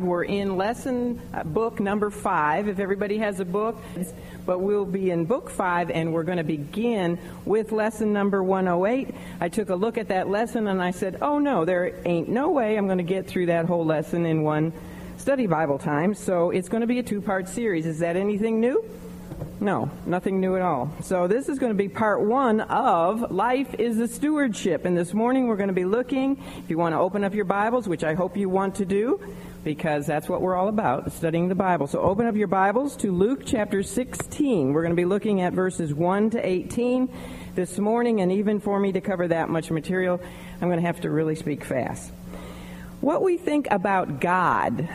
We're in lesson uh, book number five, if everybody has a book. But we'll be in book five, and we're going to begin with lesson number 108. I took a look at that lesson and I said, oh no, there ain't no way I'm going to get through that whole lesson in one study Bible time. So it's going to be a two part series. Is that anything new? No, nothing new at all. So this is going to be part one of Life is a Stewardship. And this morning we're going to be looking, if you want to open up your Bibles, which I hope you want to do, because that's what we're all about, studying the Bible. So open up your Bibles to Luke chapter 16. We're going to be looking at verses 1 to 18 this morning, and even for me to cover that much material, I'm going to have to really speak fast. What we think about God,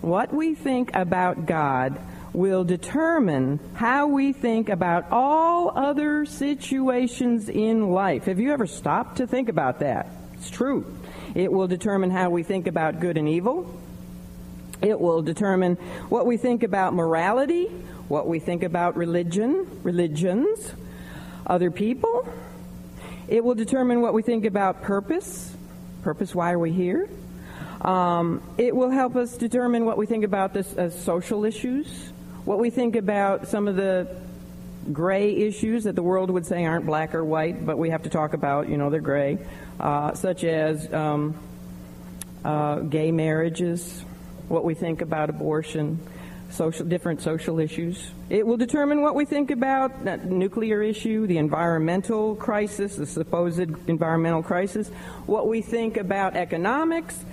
what we think about God will determine how we think about all other situations in life. Have you ever stopped to think about that? It's true. It will determine how we think about good and evil. It will determine what we think about morality, what we think about religion, religions, other people. It will determine what we think about purpose. Purpose, why are we here? Um, it will help us determine what we think about this as social issues, what we think about some of the gray issues that the world would say aren't black or white, but we have to talk about, you know, they're gray, uh, such as um, uh, gay marriages, what we think about abortion, social, different social issues. It will determine what we think about that nuclear issue, the environmental crisis, the supposed environmental crisis, what we think about economics,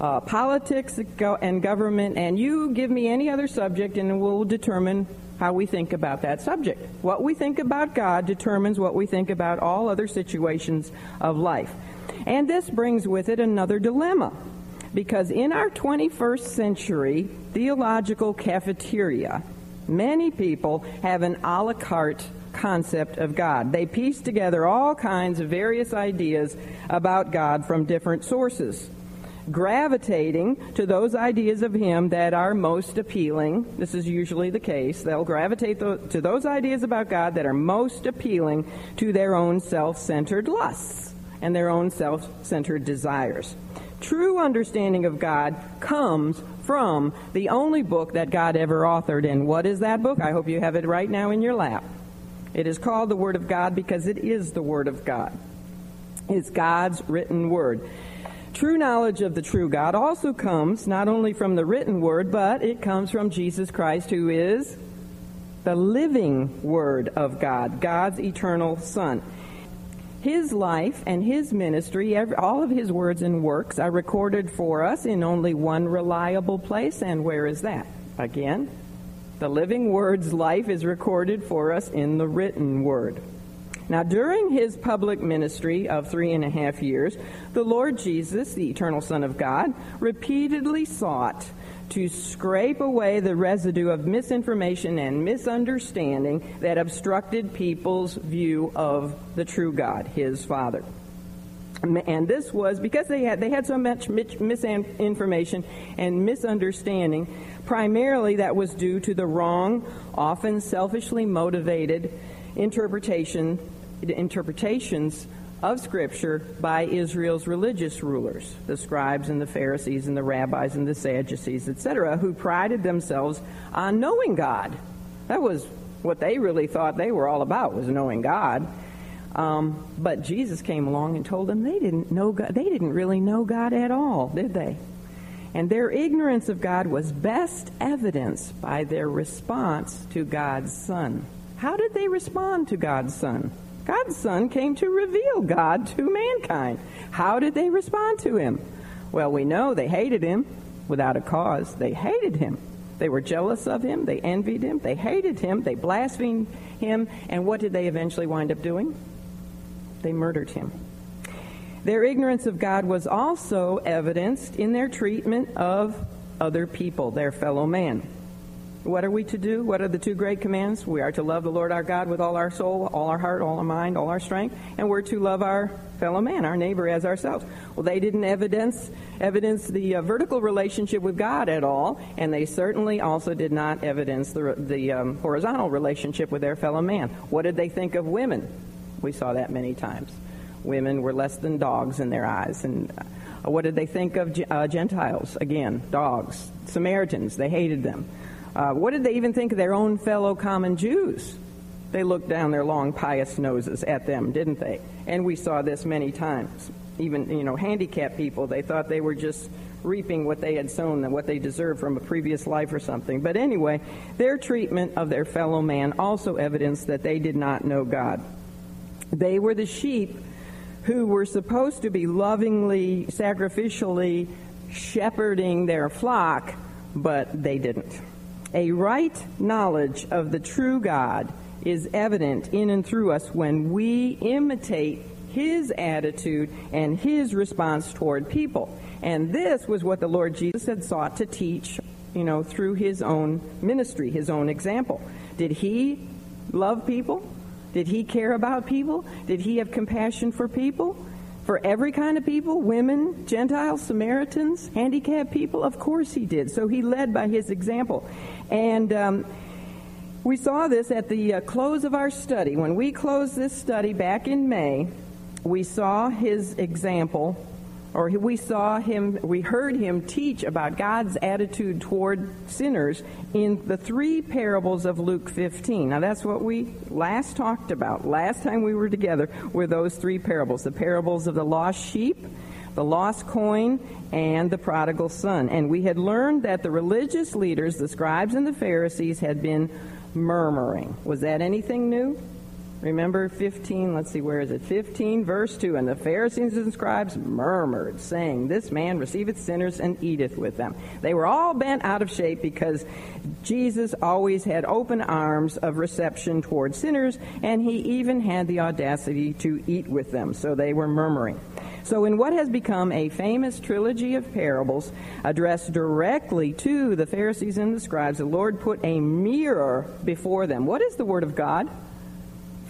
uh, politics and government, and you give me any other subject and we'll determine how we think about that subject. What we think about God determines what we think about all other situations of life. And this brings with it another dilemma. Because in our 21st century theological cafeteria, many people have an a la carte concept of God. They piece together all kinds of various ideas about God from different sources, gravitating to those ideas of Him that are most appealing. This is usually the case. They'll gravitate to those ideas about God that are most appealing to their own self centered lusts and their own self centered desires. True understanding of God comes from the only book that God ever authored. And what is that book? I hope you have it right now in your lap. It is called the Word of God because it is the Word of God. It's God's written Word. True knowledge of the true God also comes not only from the written Word, but it comes from Jesus Christ, who is the living Word of God, God's eternal Son. His life and his ministry, every, all of his words and works are recorded for us in only one reliable place. And where is that? Again, the living word's life is recorded for us in the written word. Now, during his public ministry of three and a half years, the Lord Jesus, the eternal Son of God, repeatedly sought to scrape away the residue of misinformation and misunderstanding that obstructed people's view of the true God, his Father. And this was because they had they had so much misinformation and misunderstanding. Primarily, that was due to the wrong, often selfishly motivated interpretation interpretations of Scripture by Israel's religious rulers, the scribes and the Pharisees and the rabbis and the Sadducees, etc., who prided themselves on knowing God. That was what they really thought they were all about, was knowing God. Um, but Jesus came along and told them they didn't know God. They didn't really know God at all, did they? And their ignorance of God was best evidenced by their response to God's Son. How did they respond to God's Son? God's Son came to reveal God to mankind. How did they respond to him? Well, we know they hated him without a cause. They hated him. They were jealous of him. They envied him. They hated him. They blasphemed him. And what did they eventually wind up doing? They murdered him. Their ignorance of God was also evidenced in their treatment of other people, their fellow man. What are we to do? What are the two great commands? We are to love the Lord our God with all our soul, all our heart, all our mind, all our strength, and we're to love our fellow man, our neighbor, as ourselves. Well, they didn't evidence evidence the uh, vertical relationship with God at all, and they certainly also did not evidence the the um, horizontal relationship with their fellow man. What did they think of women? We saw that many times. Women were less than dogs in their eyes, and Uh, what did they think of uh, Gentiles? Again, dogs. Samaritans, they hated them. Uh, what did they even think of their own fellow common Jews? They looked down their long, pious noses at them, didn't they? And we saw this many times. Even, you know, handicapped people, they thought they were just reaping what they had sown and what they deserved from a previous life or something. But anyway, their treatment of their fellow man also evidenced that they did not know God. They were the sheep who were supposed to be lovingly, sacrificially shepherding their flock, but they didn't. A right knowledge of the true God is evident in and through us when we imitate his attitude and his response toward people. And this was what the Lord Jesus had sought to teach, you know, through his own ministry, his own example. Did he love people? Did he care about people? Did he have compassion for people? For every kind of people, women, Gentiles, Samaritans, handicapped people? Of course he did. So he led by his example. And um, we saw this at the uh, close of our study. When we closed this study back in May, we saw his example or we saw him, we heard him teach about God's attitude toward sinners in the three parables of Luke 15. Now, that's what we last talked about. Last time we were together were those three parables the parables of the lost sheep, the lost coin, and the prodigal son. And we had learned that the religious leaders, the scribes and the Pharisees, had been murmuring. Was that anything new? Remember 15, let's see, where is it? 15, verse 2. And the Pharisees and scribes murmured, saying, This man receiveth sinners and eateth with them. They were all bent out of shape because Jesus always had open arms of reception toward sinners, and he even had the audacity to eat with them. So they were murmuring. So, in what has become a famous trilogy of parables addressed directly to the Pharisees and the scribes, the Lord put a mirror before them. What is the Word of God?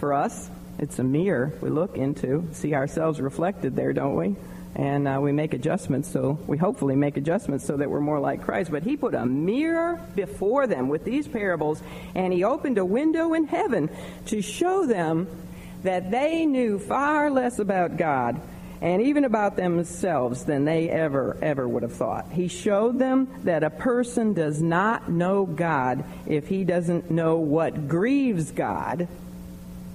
for us, it's a mirror we look into, see ourselves reflected there, don't we? And uh, we make adjustments, so we hopefully make adjustments so that we're more like Christ. But he put a mirror before them with these parables, and he opened a window in heaven to show them that they knew far less about God and even about themselves than they ever, ever would have thought. He showed them that a person does not know God if he doesn't know what grieves God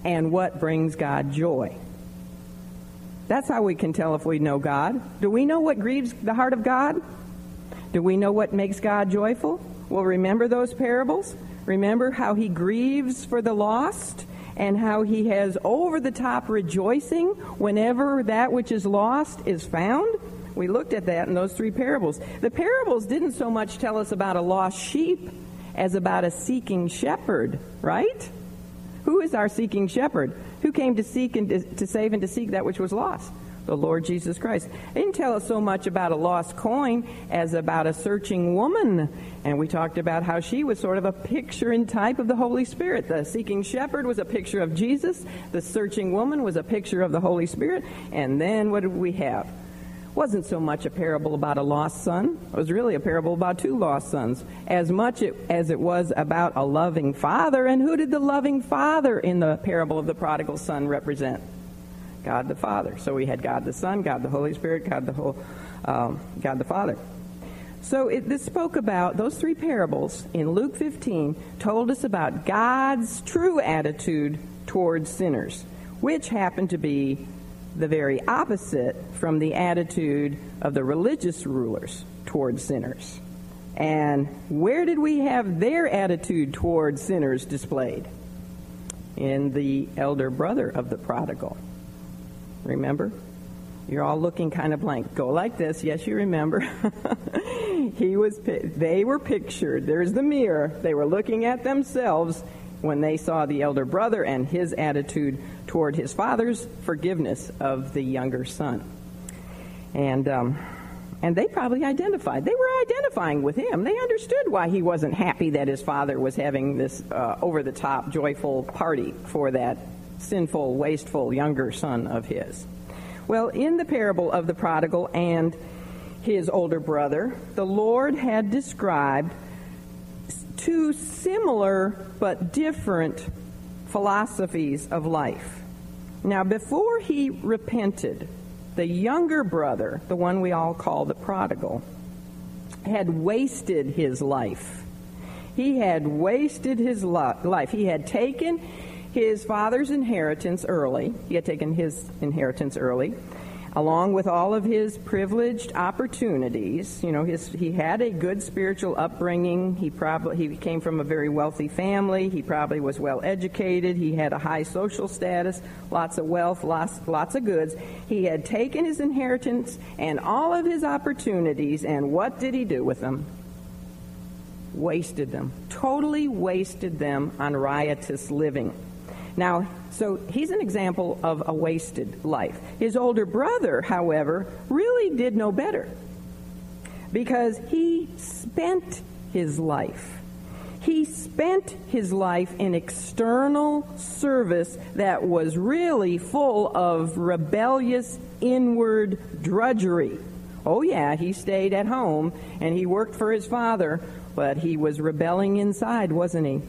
and what brings God joy. That's how we can tell if we know God. Do we know what grieves the heart of God? Do we know what makes God joyful? Well, remember those parables? Remember how he grieves for the lost and how he has over the top rejoicing whenever that which is lost is found? We looked at that in those three parables. The parables didn't so much tell us about a lost sheep as about a seeking shepherd, right? Who is our seeking shepherd? Who came to seek and to, to save and to seek that which was lost? The Lord Jesus Christ. It didn't tell us so much about a lost coin as about a searching woman. And we talked about how she was sort of a picture and type of the Holy Spirit. The seeking shepherd was a picture of Jesus. The searching woman was a picture of the Holy Spirit. And then what did we have? wasn't so much a parable about a lost son. It was really a parable about two lost sons. As much as it was about a loving father. And who did the loving father in the parable of the prodigal son represent? God the Father. So we had God the Son, God the Holy Spirit, God the whole, um, God the Father. So it, this spoke about those three parables in Luke 15 told us about God's true attitude towards sinners, which happened to be the very opposite from the attitude of the religious rulers towards sinners. And where did we have their attitude towards sinners displayed? In the elder brother of the prodigal. Remember? You're all looking kind of blank. Go like this. Yes, you remember. he was they were pictured. There's the mirror. They were looking at themselves when they saw the elder brother and his attitude toward his father's forgiveness of the younger son. And, um, and they probably identified. They were identifying with him. They understood why he wasn't happy that his father was having this uh, over the top, joyful party for that sinful, wasteful younger son of his. Well, in the parable of the prodigal and his older brother, the Lord had described two similar but different philosophies of life. Now, before he repented the younger brother, the one we all call the prodigal, had wasted his life. He had wasted his life. He had taken his father's inheritance early. He had taken his inheritance early along with all of his privileged opportunities. You know, his, he had a good spiritual upbringing. He probably he came from a very wealthy family. He probably was well educated. He had a high social status, lots of wealth, lots lots of goods. He had taken his inheritance and all of his opportunities, and what did he do with them? Wasted them. Totally wasted them on riotous living. Now, so he's an example of a wasted life. His older brother, however, really did no better because he spent his life. He spent his life in external service that was really full of rebellious inward drudgery. Oh, yeah, he stayed at home and he worked for his father, but he was rebelling inside, wasn't he?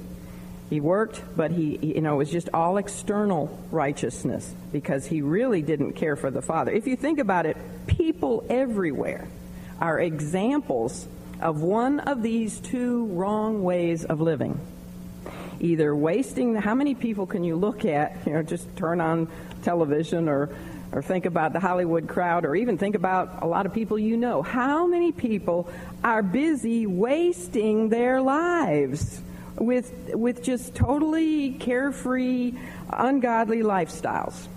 He worked, but he, you know, it was just all external righteousness because he really didn't care for the Father. If you think about it, people everywhere are examples of one of these two wrong ways of living. Either wasting, how many people can you look at, you know, just turn on television or, or think about the Hollywood crowd or even think about a lot of people you know. How many people are busy wasting their lives? With, with just totally carefree, ungodly lifestyles.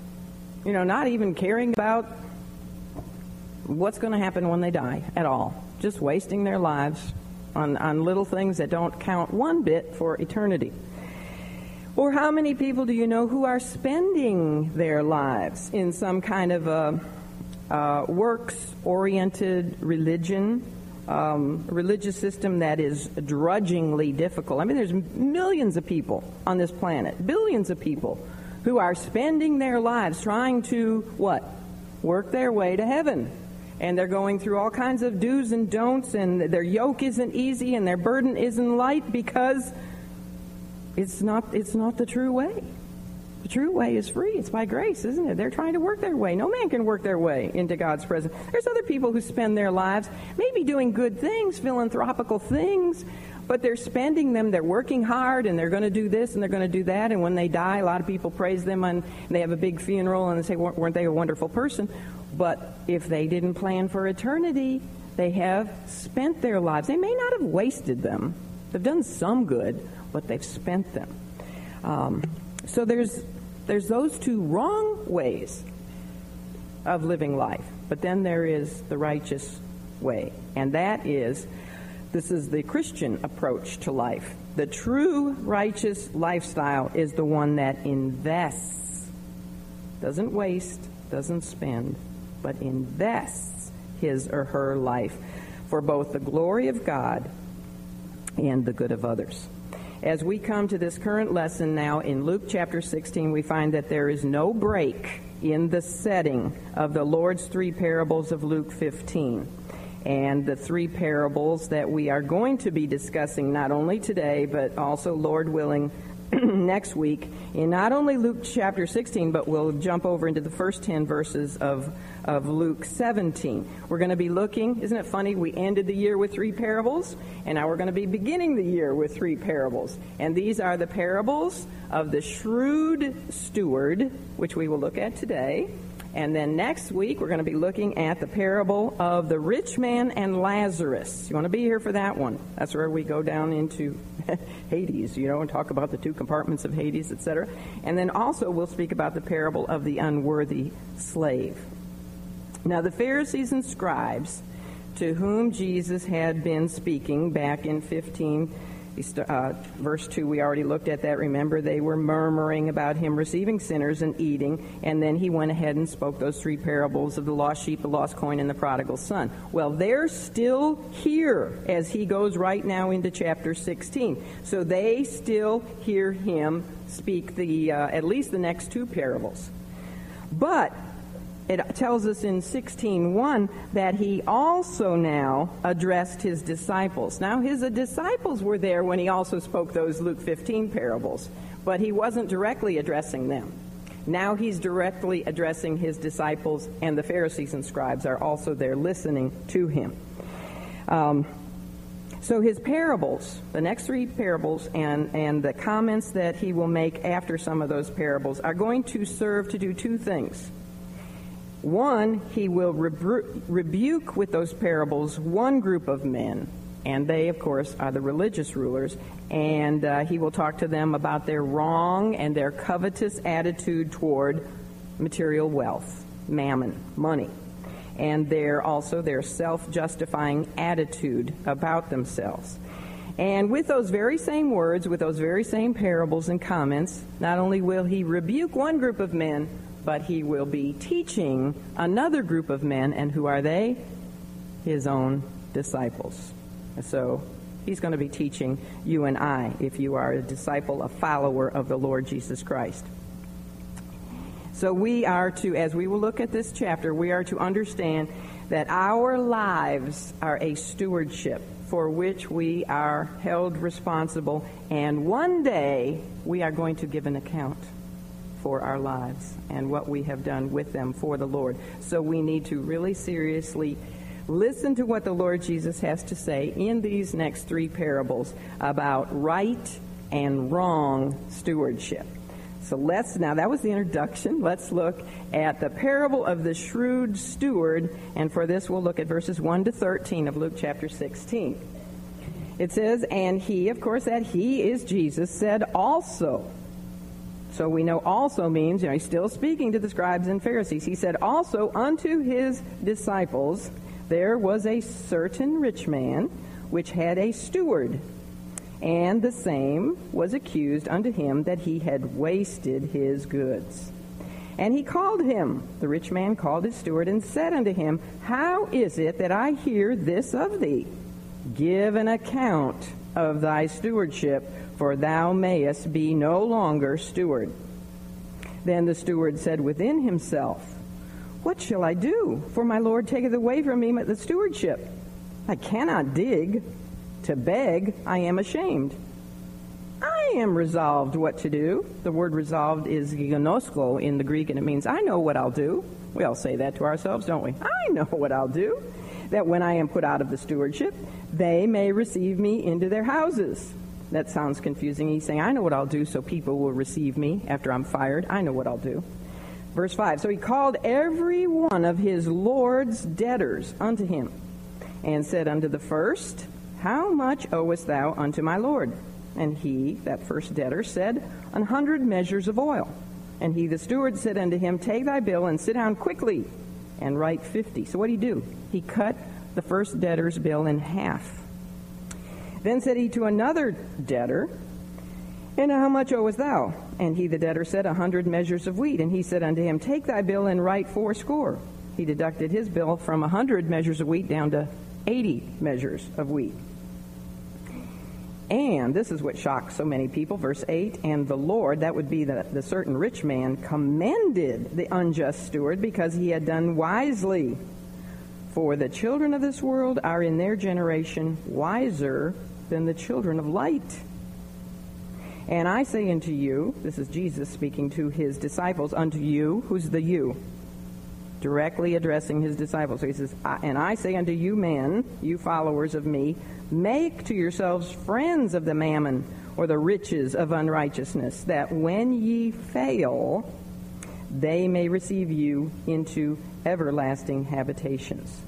You know, not even caring about what's going to happen when they die at all. Just wasting their lives on, on little things that don't count one bit for eternity. Or how many people do you know who are spending their lives in some kind of a uh, works oriented religion um, religious system that is drudgingly difficult. I mean, there's millions of people on this planet, billions of people, who are spending their lives trying to what? Work their way to heaven. And they're going through all kinds of do's and don'ts, and their yoke isn't easy and their burden isn't light because it's not, it's not the true way. The true way is free. It's by grace, isn't it? They're trying to work their way. No man can work their way into God's presence. There's other people who spend their lives maybe doing good things, philanthropical things, but they're spending them. They're working hard and they're going to do this and they're going to do that. And when they die, a lot of people praise them and they have a big funeral and they say, weren't they a wonderful person? But if they didn't plan for eternity, they have spent their lives. They may not have wasted them. They've done some good, but they've spent them. Um, so there's there's those two wrong ways of living life. But then there is the righteous way. And that is this is the Christian approach to life. The true righteous lifestyle is the one that invests, doesn't waste, doesn't spend, but invests his or her life for both the glory of God and the good of others. As we come to this current lesson now in Luke chapter 16, we find that there is no break in the setting of the Lord's three parables of Luke 15. And the three parables that we are going to be discussing not only today, but also, Lord willing, next week in not only Luke chapter 16, but we'll jump over into the first 10 verses of, of Luke 17. We're going to be looking, isn't it funny? We ended the year with three parables, and now we're going to be beginning the year with three parables. And these are the parables of the shrewd steward, which we will look at today and then next week, we're going to be looking at the parable of the rich man and Lazarus. You want to be here for that one? That's where we go down into Hades, you know, and talk about the two compartments of Hades, etc. And then also, we'll speak about the parable of the unworthy slave. Now, the Pharisees and scribes to whom Jesus had been speaking back in 15 uh, verse 2, we already looked at that. Remember, they were murmuring about him receiving sinners and eating, and then he went ahead and spoke those three parables of the lost sheep, the lost coin, and the prodigal son. Well, they're still here as he goes right now into chapter 16. So they still hear him speak the uh, at least the next two parables. But it tells us in 16:1 that he also now addressed his disciples. Now his disciples were there when he also spoke those Luke 15 parables, but he wasn't directly addressing them. Now he's directly addressing his disciples, and the Pharisees and scribes are also there listening to him. Um, so his parables, the next three parables, and, and the comments that he will make after some of those parables are going to serve to do two things. One, he will rebu- rebuke with those parables one group of men, and they, of course, are the religious rulers, and uh, he will talk to them about their wrong and their covetous attitude toward material wealth, mammon, money and their also their self-justifying attitude about themselves. And with those very same words, with those very same parables and comments, not only will he rebuke one group of men, but he will be teaching another group of men, and who are they? His own disciples. So he's going to be teaching you and I if you are a disciple, a follower of the Lord Jesus Christ. So we are to, as we will look at this chapter, we are to understand that our lives are a stewardship for which we are held responsible, and one day we are going to give an account for our lives and what we have done with them for the Lord. So we need to really seriously listen to what the Lord Jesus has to say in these next three parables about right and wrong stewardship. So let's, now that was the introduction. Let's look at the parable of the shrewd steward. And for this, we'll look at verses 1 to 13 of Luke chapter 16. It says, And he, of course, that he is Jesus, said also. So we know also means, you know, he's still speaking to the scribes and Pharisees. He said, Also unto his disciples there was a certain rich man which had a steward and the same was accused unto him that he had wasted his goods. And he called him, the rich man called his steward, and said unto him, How is it that I hear this of thee? Give an account of thy stewardship, for thou mayest be no longer steward. Then the steward said within himself, What shall I do? For my Lord taketh away from me the stewardship. I cannot dig to beg, I am ashamed. I am resolved what to do. The word resolved is ginosko in the Greek, and it means I know what I'll do. We all say that to ourselves, don't we? I know what I'll do. That when I am put out of the stewardship, they may receive me into their houses. That sounds confusing. He's saying, I know what I'll do so people will receive me after I'm fired. I know what I'll do. Verse 5 So he called every one of his Lord's debtors unto him and said unto the first, how much owest thou unto my Lord? And he, that first debtor, said, An hundred measures of oil. And he, the steward, said unto him, Take thy bill and sit down quickly and write fifty. So what did he do? He cut the first debtor's bill in half. Then said he to another debtor, And how much owest thou? And he, the debtor, said, A hundred measures of wheat. And he said unto him, Take thy bill and write fourscore. He deducted his bill from a hundred measures of wheat down to eighty measures of wheat. And this is what shocks so many people. Verse 8 And the Lord, that would be the, the certain rich man, commended the unjust steward because he had done wisely. For the children of this world are in their generation wiser than the children of light. And I say unto you, this is Jesus speaking to his disciples, unto you, who's the you? Directly addressing his disciples. So he says, And I say unto you men, you followers of me, Make to yourselves friends of the mammon or the riches of unrighteousness, that when ye fail, they may receive you into everlasting habitations.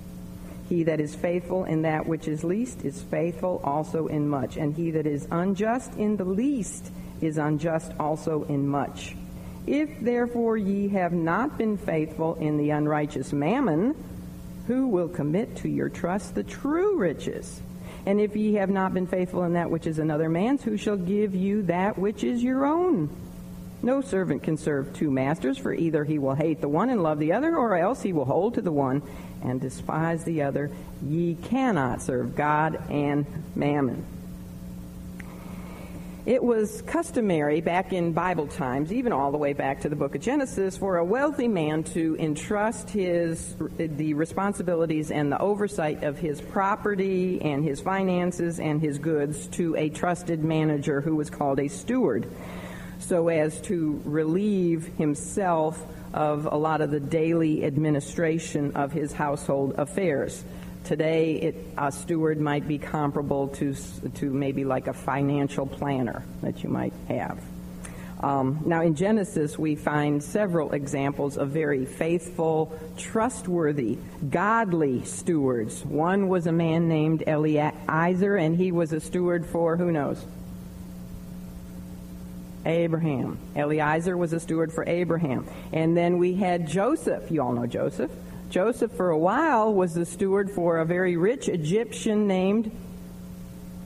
He that is faithful in that which is least is faithful also in much, and he that is unjust in the least is unjust also in much. If therefore ye have not been faithful in the unrighteous mammon, who will commit to your trust the true riches? And if ye have not been faithful in that which is another man's, who shall give you that which is your own? No servant can serve two masters, for either he will hate the one and love the other, or else he will hold to the one and despise the other. Ye cannot serve God and mammon. It was customary back in Bible times, even all the way back to the book of Genesis, for a wealthy man to entrust his the responsibilities and the oversight of his property and his finances and his goods to a trusted manager who was called a steward. So as to relieve himself of a lot of the daily administration of his household affairs. Today, it, a steward might be comparable to, to maybe like a financial planner that you might have. Um, now, in Genesis, we find several examples of very faithful, trustworthy, godly stewards. One was a man named Eliezer, and he was a steward for who knows? Abraham. Eliezer was a steward for Abraham. And then we had Joseph. You all know Joseph. Joseph, for a while, was the steward for a very rich Egyptian named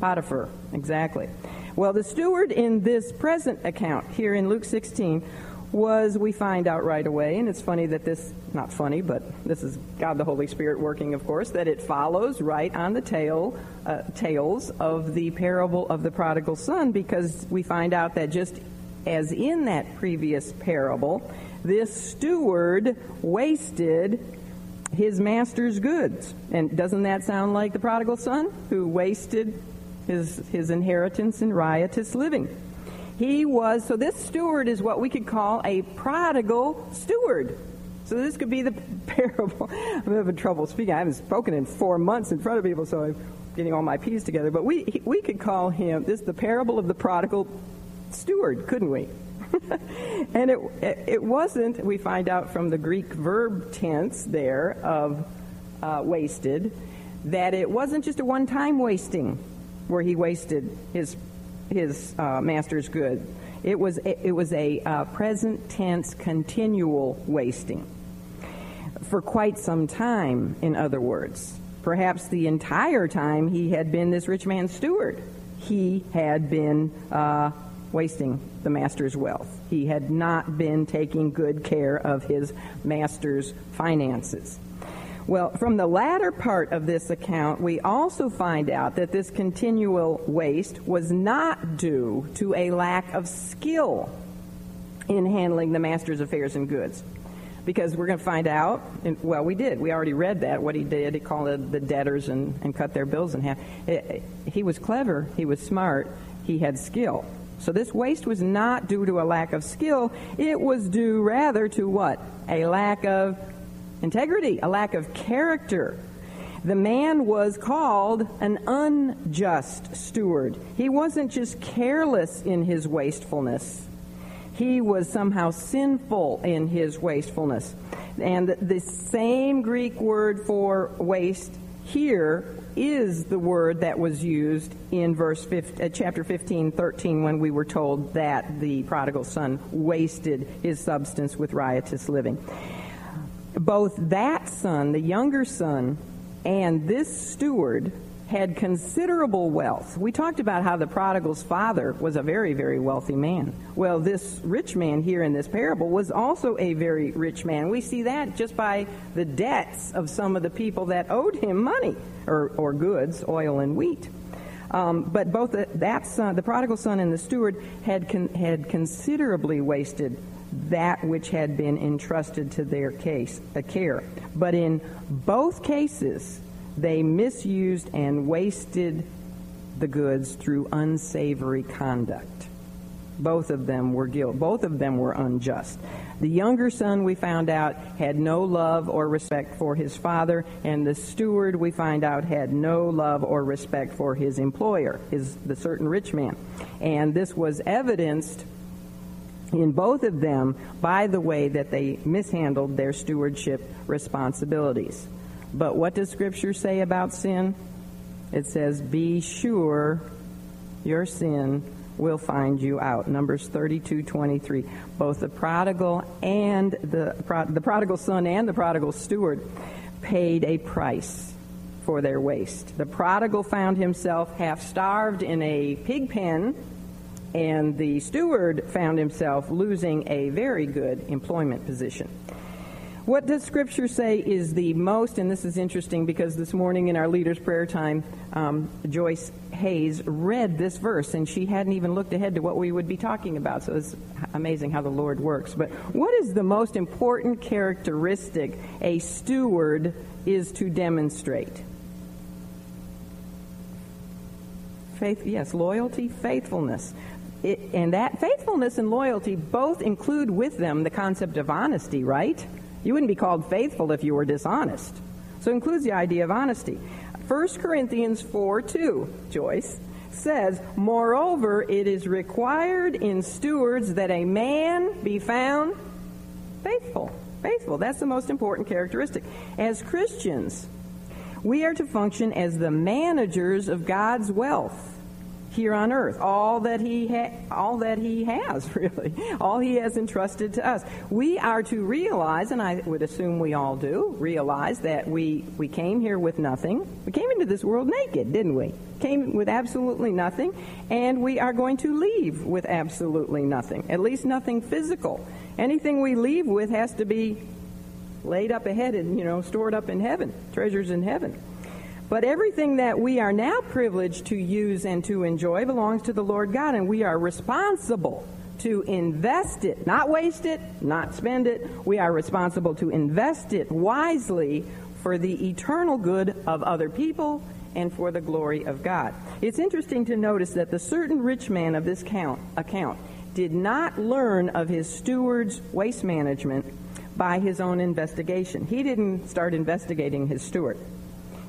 Potiphar. Exactly. Well, the steward in this present account here in Luke 16 was, we find out right away, and it's funny that this, not funny, but this is God the Holy Spirit working, of course, that it follows right on the tail, uh, tails of the parable of the prodigal son, because we find out that just as in that previous parable, this steward wasted his master's goods. And doesn't that sound like the prodigal son who wasted his, his inheritance in riotous living? He was, so this steward is what we could call a prodigal steward. So this could be the parable. I'm having trouble speaking. I haven't spoken in four months in front of people, so I'm getting all my P's together. But we, we could call him, this the parable of the prodigal steward, couldn't we? and it, it wasn't, we find out from the Greek verb tense there of uh, wasted, that it wasn't just a one time wasting where he wasted his, his uh, master's good. It was, it was a uh, present tense continual wasting. For quite some time, in other words. Perhaps the entire time he had been this rich man's steward. He had been uh, wasting the master's wealth. He had not been taking good care of his master's finances. Well, from the latter part of this account, we also find out that this continual waste was not due to a lack of skill in handling the master's affairs and goods. Because we're going to find out, and, well, we did. We already read that, what he did. He called the debtors and, and cut their bills in half. It, he was clever, he was smart, he had skill. So this waste was not due to a lack of skill. It was due rather to what? A lack of integrity, a lack of character. The man was called an unjust steward. He wasn't just careless in his wastefulness. He was somehow sinful in his wastefulness. And the same Greek word for waste here is the word that was used in verse 15, uh, chapter 15, 13, when we were told that the prodigal son wasted his substance with riotous living. Both that son, the younger son, and this steward had considerable wealth. We talked about how the prodigal's father was a very, very wealthy man. Well, this rich man here in this parable was also a very rich man. We see that just by the debts of some of the people that owed him money or, or goods, oil and wheat. Um, but both the, that son, the prodigal son and the steward had, con, had considerably wasted that which had been entrusted to their case, a care. But in both cases, they misused and wasted the goods through unsavory conduct. Both of them were guilt. Both of them were unjust. The younger son, we found out, had no love or respect for his father, and the steward, we find out, had no love or respect for his employer, his the certain rich man. And this was evidenced in both of them by the way that they mishandled their stewardship responsibilities. But what does Scripture say about sin? It says, Be sure your sin will find you out. Numbers 32 23. Both the prodigal and the, the prodigal son and the prodigal steward paid a price for their waste. The prodigal found himself half starved in a pig pen, and the steward found himself losing a very good employment position. What does Scripture say is the most, and this is interesting because this morning in our leaders' prayer time, um, Joyce Hayes read this verse and she hadn't even looked ahead to what we would be talking about. So it's amazing how the Lord works. But what is the most important characteristic a steward is to demonstrate? Faith, yes, loyalty, faithfulness. It, and that faithfulness and loyalty both include with them the concept of honesty, right? You wouldn't be called faithful if you were dishonest. So it includes the idea of honesty. 1 Corinthians 4 2, Joyce, says, Moreover, it is required in stewards that a man be found faithful. Faithful. That's the most important characteristic. As Christians, we are to function as the managers of God's wealth here on earth. All that he ha- all that he has, really. All he has entrusted to us. We are to realize, and I would assume we all do, realize that we, we came here with nothing. We came into this world naked, didn't we? Came with absolutely nothing, and we are going to leave with absolutely nothing. At least nothing physical. Anything we leave with has to be laid up ahead and, you know, stored up in heaven, treasures in heaven. But everything that we are now privileged to use and to enjoy belongs to the Lord God, and we are responsible to invest it, not waste it, not spend it. We are responsible to invest it wisely for the eternal good of other people and for the glory of God. It's interesting to notice that the certain rich man of this count, account did not learn of his steward's waste management by his own investigation. He didn't start investigating his steward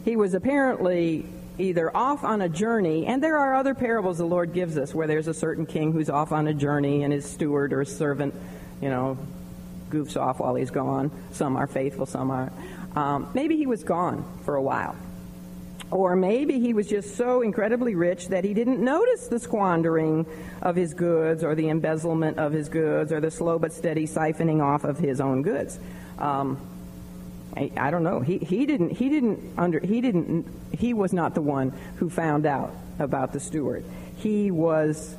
he was apparently either off on a journey, and there are other parables the Lord gives us where there's a certain king who's off on a journey and his steward or servant, you know, goofs off while he's gone. Some are faithful, some aren't. Um, maybe he was gone for a while. Or maybe he was just so incredibly rich that he didn't notice the squandering of his goods or the embezzlement of his goods or the slow but steady siphoning off of his own goods. Um, I, don't know. He, he didn't he didn't under he didn't he was not the one who found out about the steward. He was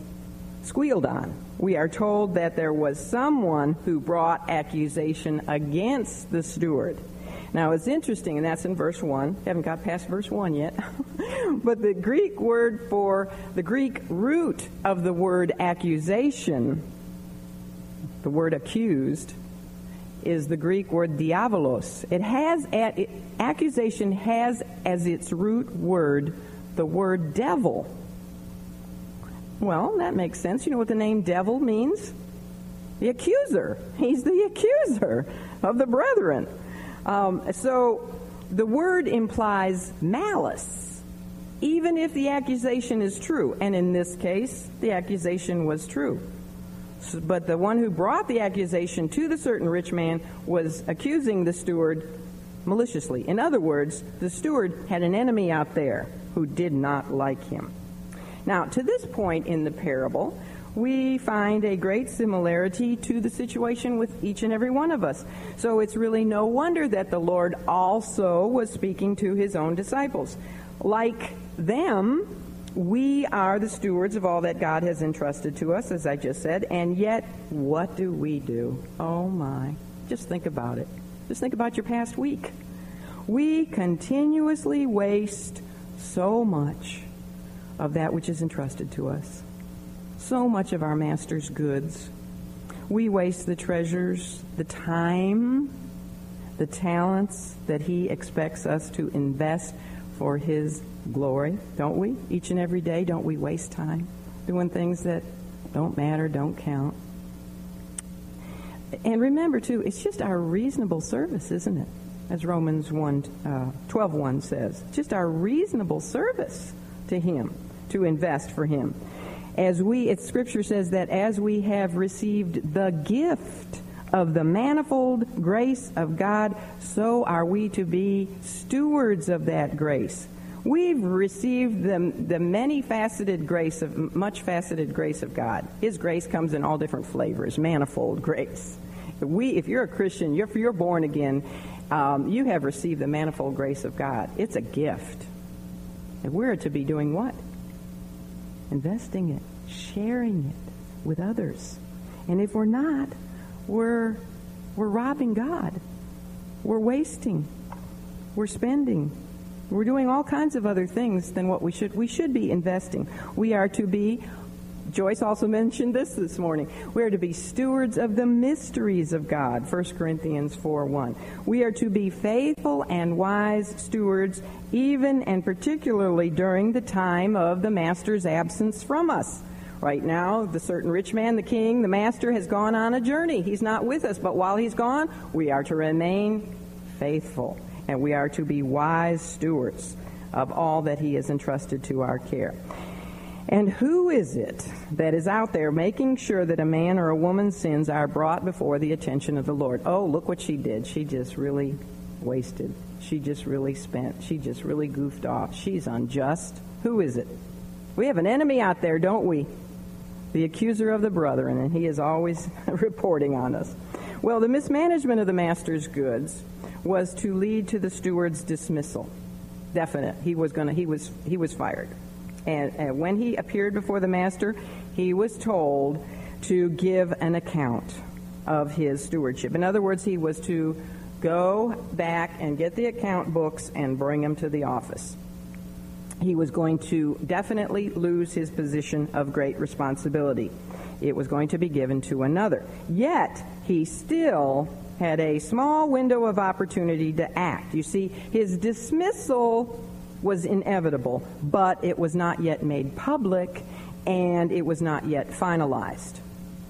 squealed on. We are told that there was someone who brought accusation against the steward. Now it's interesting, and that's in verse 1. Haven't got past verse 1 yet. but the Greek word for the Greek root of the word accusation, the word accused, is the Greek word diabolos. It has it, accusation has as its root word the word devil. Well, that makes sense. You know what the name devil means? The accuser. He's the accuser of the brethren. Um, so the word implies malice, even if the accusation is true. And in this case, the accusation was true. But the one who brought the accusation to the certain rich man was accusing the steward maliciously. In other words, the steward had an enemy out there who did not like him. Now, to this point in the parable, we find a great similarity to the situation with each and every one of us. So it's really no wonder that the Lord also was speaking to his own disciples. Like them, we are the stewards of all that God has entrusted to us, as I just said, and yet, what do we do? Oh my. Just think about it. Just think about your past week. We continuously waste so much of that which is entrusted to us, so much of our Master's goods. We waste the treasures, the time, the talents that He expects us to invest for His glory, don't we? Each and every day, don't we waste time doing things that don't matter, don't count? And remember, too, it's just our reasonable service, isn't it? As Romans 1, uh, 12 1 says. Just our reasonable service to Him, to invest for Him. As we, it, Scripture says that as we have received the gift of the manifold grace of God, so are we to be stewards of that grace. We've received the, the many faceted grace of, much faceted grace of God. His grace comes in all different flavors, manifold grace. We, if you're a Christian, you're, if you're born again, um, you have received the manifold grace of God. It's a gift. And we're to be doing what? Investing it, sharing it with others. And if we're not, we're, we're robbing God. We're wasting. We're spending. We're doing all kinds of other things than what we should. We should be investing. We are to be, Joyce also mentioned this this morning, we are to be stewards of the mysteries of God, 1 Corinthians 4 1. We are to be faithful and wise stewards, even and particularly during the time of the Master's absence from us. Right now, the certain rich man, the king, the master, has gone on a journey. He's not with us, but while he's gone, we are to remain faithful and we are to be wise stewards of all that he has entrusted to our care. And who is it that is out there making sure that a man or a woman's sins are brought before the attention of the Lord? Oh, look what she did. She just really wasted. She just really spent. She just really goofed off. She's unjust. Who is it? We have an enemy out there, don't we? The accuser of the brethren, and he is always reporting on us. Well, the mismanagement of the master's goods was to lead to the steward's dismissal. Definite. He was going to he was he was fired. And, and when he appeared before the master, he was told to give an account of his stewardship. In other words, he was to go back and get the account books and bring them to the office. He was going to definitely lose his position of great responsibility. It was going to be given to another. Yet, he still had a small window of opportunity to act. You see, his dismissal was inevitable, but it was not yet made public and it was not yet finalized.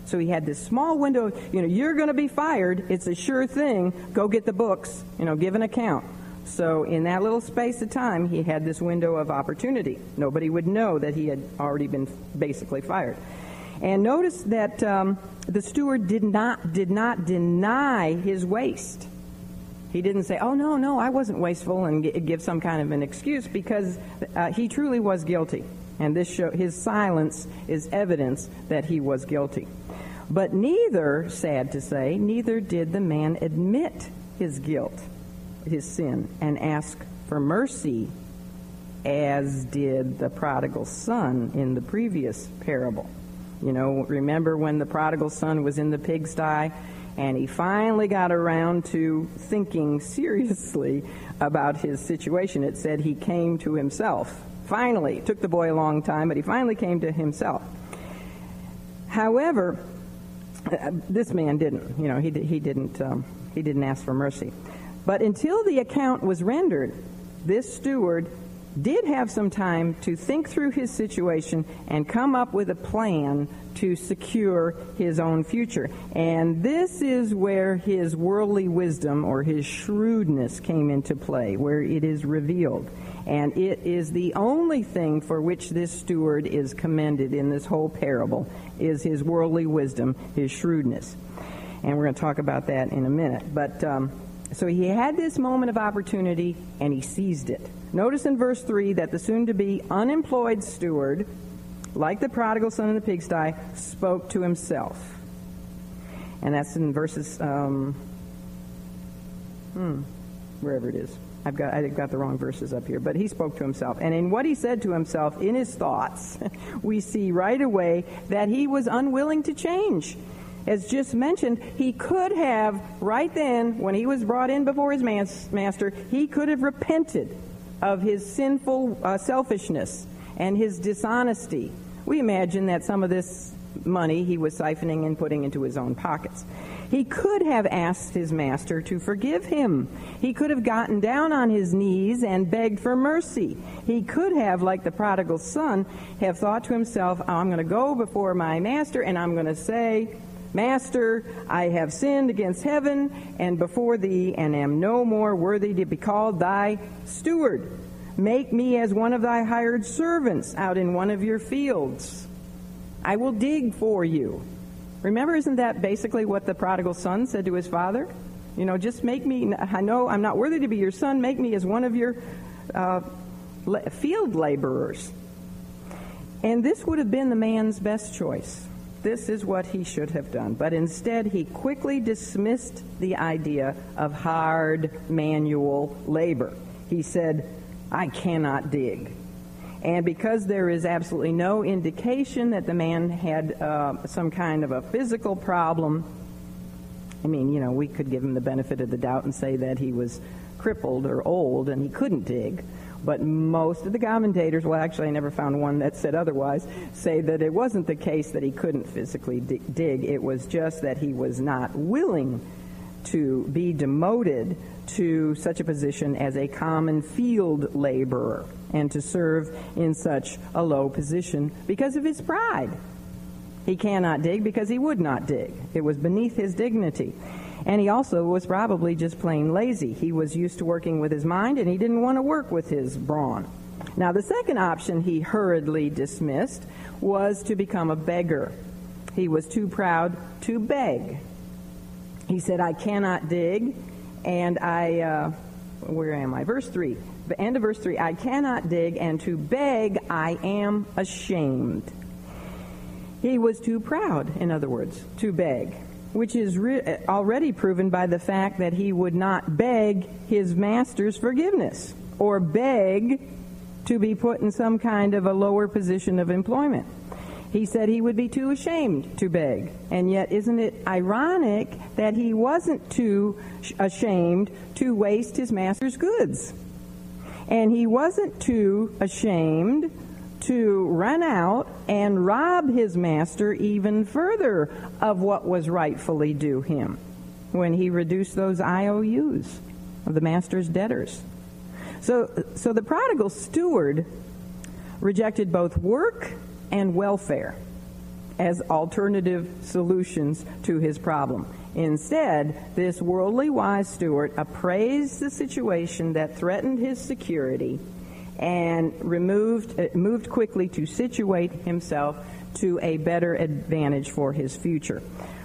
So he had this small window, you know, you're going to be fired. It's a sure thing. Go get the books, you know, give an account. So in that little space of time, he had this window of opportunity. Nobody would know that he had already been basically fired. And notice that um, the steward did not did not deny his waste. He didn't say, "Oh no, no, I wasn't wasteful," and g- give some kind of an excuse because uh, he truly was guilty, and this show, his silence is evidence that he was guilty. But neither, sad to say, neither did the man admit his guilt, his sin, and ask for mercy, as did the prodigal son in the previous parable. You know, remember when the prodigal son was in the pigsty and he finally got around to thinking seriously about his situation. It said he came to himself. Finally, took the boy a long time, but he finally came to himself. However, uh, this man didn't. You know, he, he didn't. Um, he didn't ask for mercy. But until the account was rendered, this steward did have some time to think through his situation and come up with a plan to secure his own future. And this is where his worldly wisdom or his shrewdness came into play, where it is revealed. And it is the only thing for which this steward is commended in this whole parable is his worldly wisdom, his shrewdness. And we're going to talk about that in a minute. But um, so he had this moment of opportunity and he seized it. Notice in verse 3 that the soon to be unemployed steward, like the prodigal son in the pigsty, spoke to himself. And that's in verses, um, hmm, wherever it is. I've got, I've got the wrong verses up here, but he spoke to himself. And in what he said to himself, in his thoughts, we see right away that he was unwilling to change as just mentioned, he could have, right then, when he was brought in before his master, he could have repented of his sinful uh, selfishness and his dishonesty. We imagine that some of this money he was siphoning and putting into his own pockets. He could have asked his master to forgive him. He could have gotten down on his knees and begged for mercy. He could have, like the prodigal son, have thought to himself, I'm going to go before my master and I'm going to say, Master, I have sinned against heaven and before thee, and am no more worthy to be called thy steward. Make me as one of thy hired servants out in one of your fields. I will dig for you. Remember, isn't that basically what the prodigal son said to his father? You know, just make me, I know I'm not worthy to be your son, make me as one of your uh, field laborers. And this would have been the man's best choice. This is what he should have done. But instead, he quickly dismissed the idea of hard manual labor. He said, I cannot dig. And because there is absolutely no indication that the man had uh, some kind of a physical problem, I mean, you know, we could give him the benefit of the doubt and say that he was crippled or old and he couldn't dig. But most of the commentators, well, actually, I never found one that said otherwise, say that it wasn't the case that he couldn't physically dig. It was just that he was not willing to be demoted to such a position as a common field laborer and to serve in such a low position because of his pride. He cannot dig because he would not dig. It was beneath his dignity. And he also was probably just plain lazy. He was used to working with his mind and he didn't want to work with his brawn. Now, the second option he hurriedly dismissed was to become a beggar. He was too proud to beg. He said, I cannot dig, and I, uh, where am I? Verse 3. The end of verse 3 I cannot dig, and to beg I am ashamed. He was too proud, in other words, to beg, which is re- already proven by the fact that he would not beg his master's forgiveness or beg to be put in some kind of a lower position of employment. He said he would be too ashamed to beg. And yet, isn't it ironic that he wasn't too ashamed to waste his master's goods? And he wasn't too ashamed to run out and rob his master even further of what was rightfully due him when he reduced those IOUs of the master's debtors. So, so the prodigal steward rejected both work and welfare as alternative solutions to his problem. Instead, this worldly wise steward appraised the situation that threatened his security and removed, uh, moved quickly to situate himself to a better advantage for his future.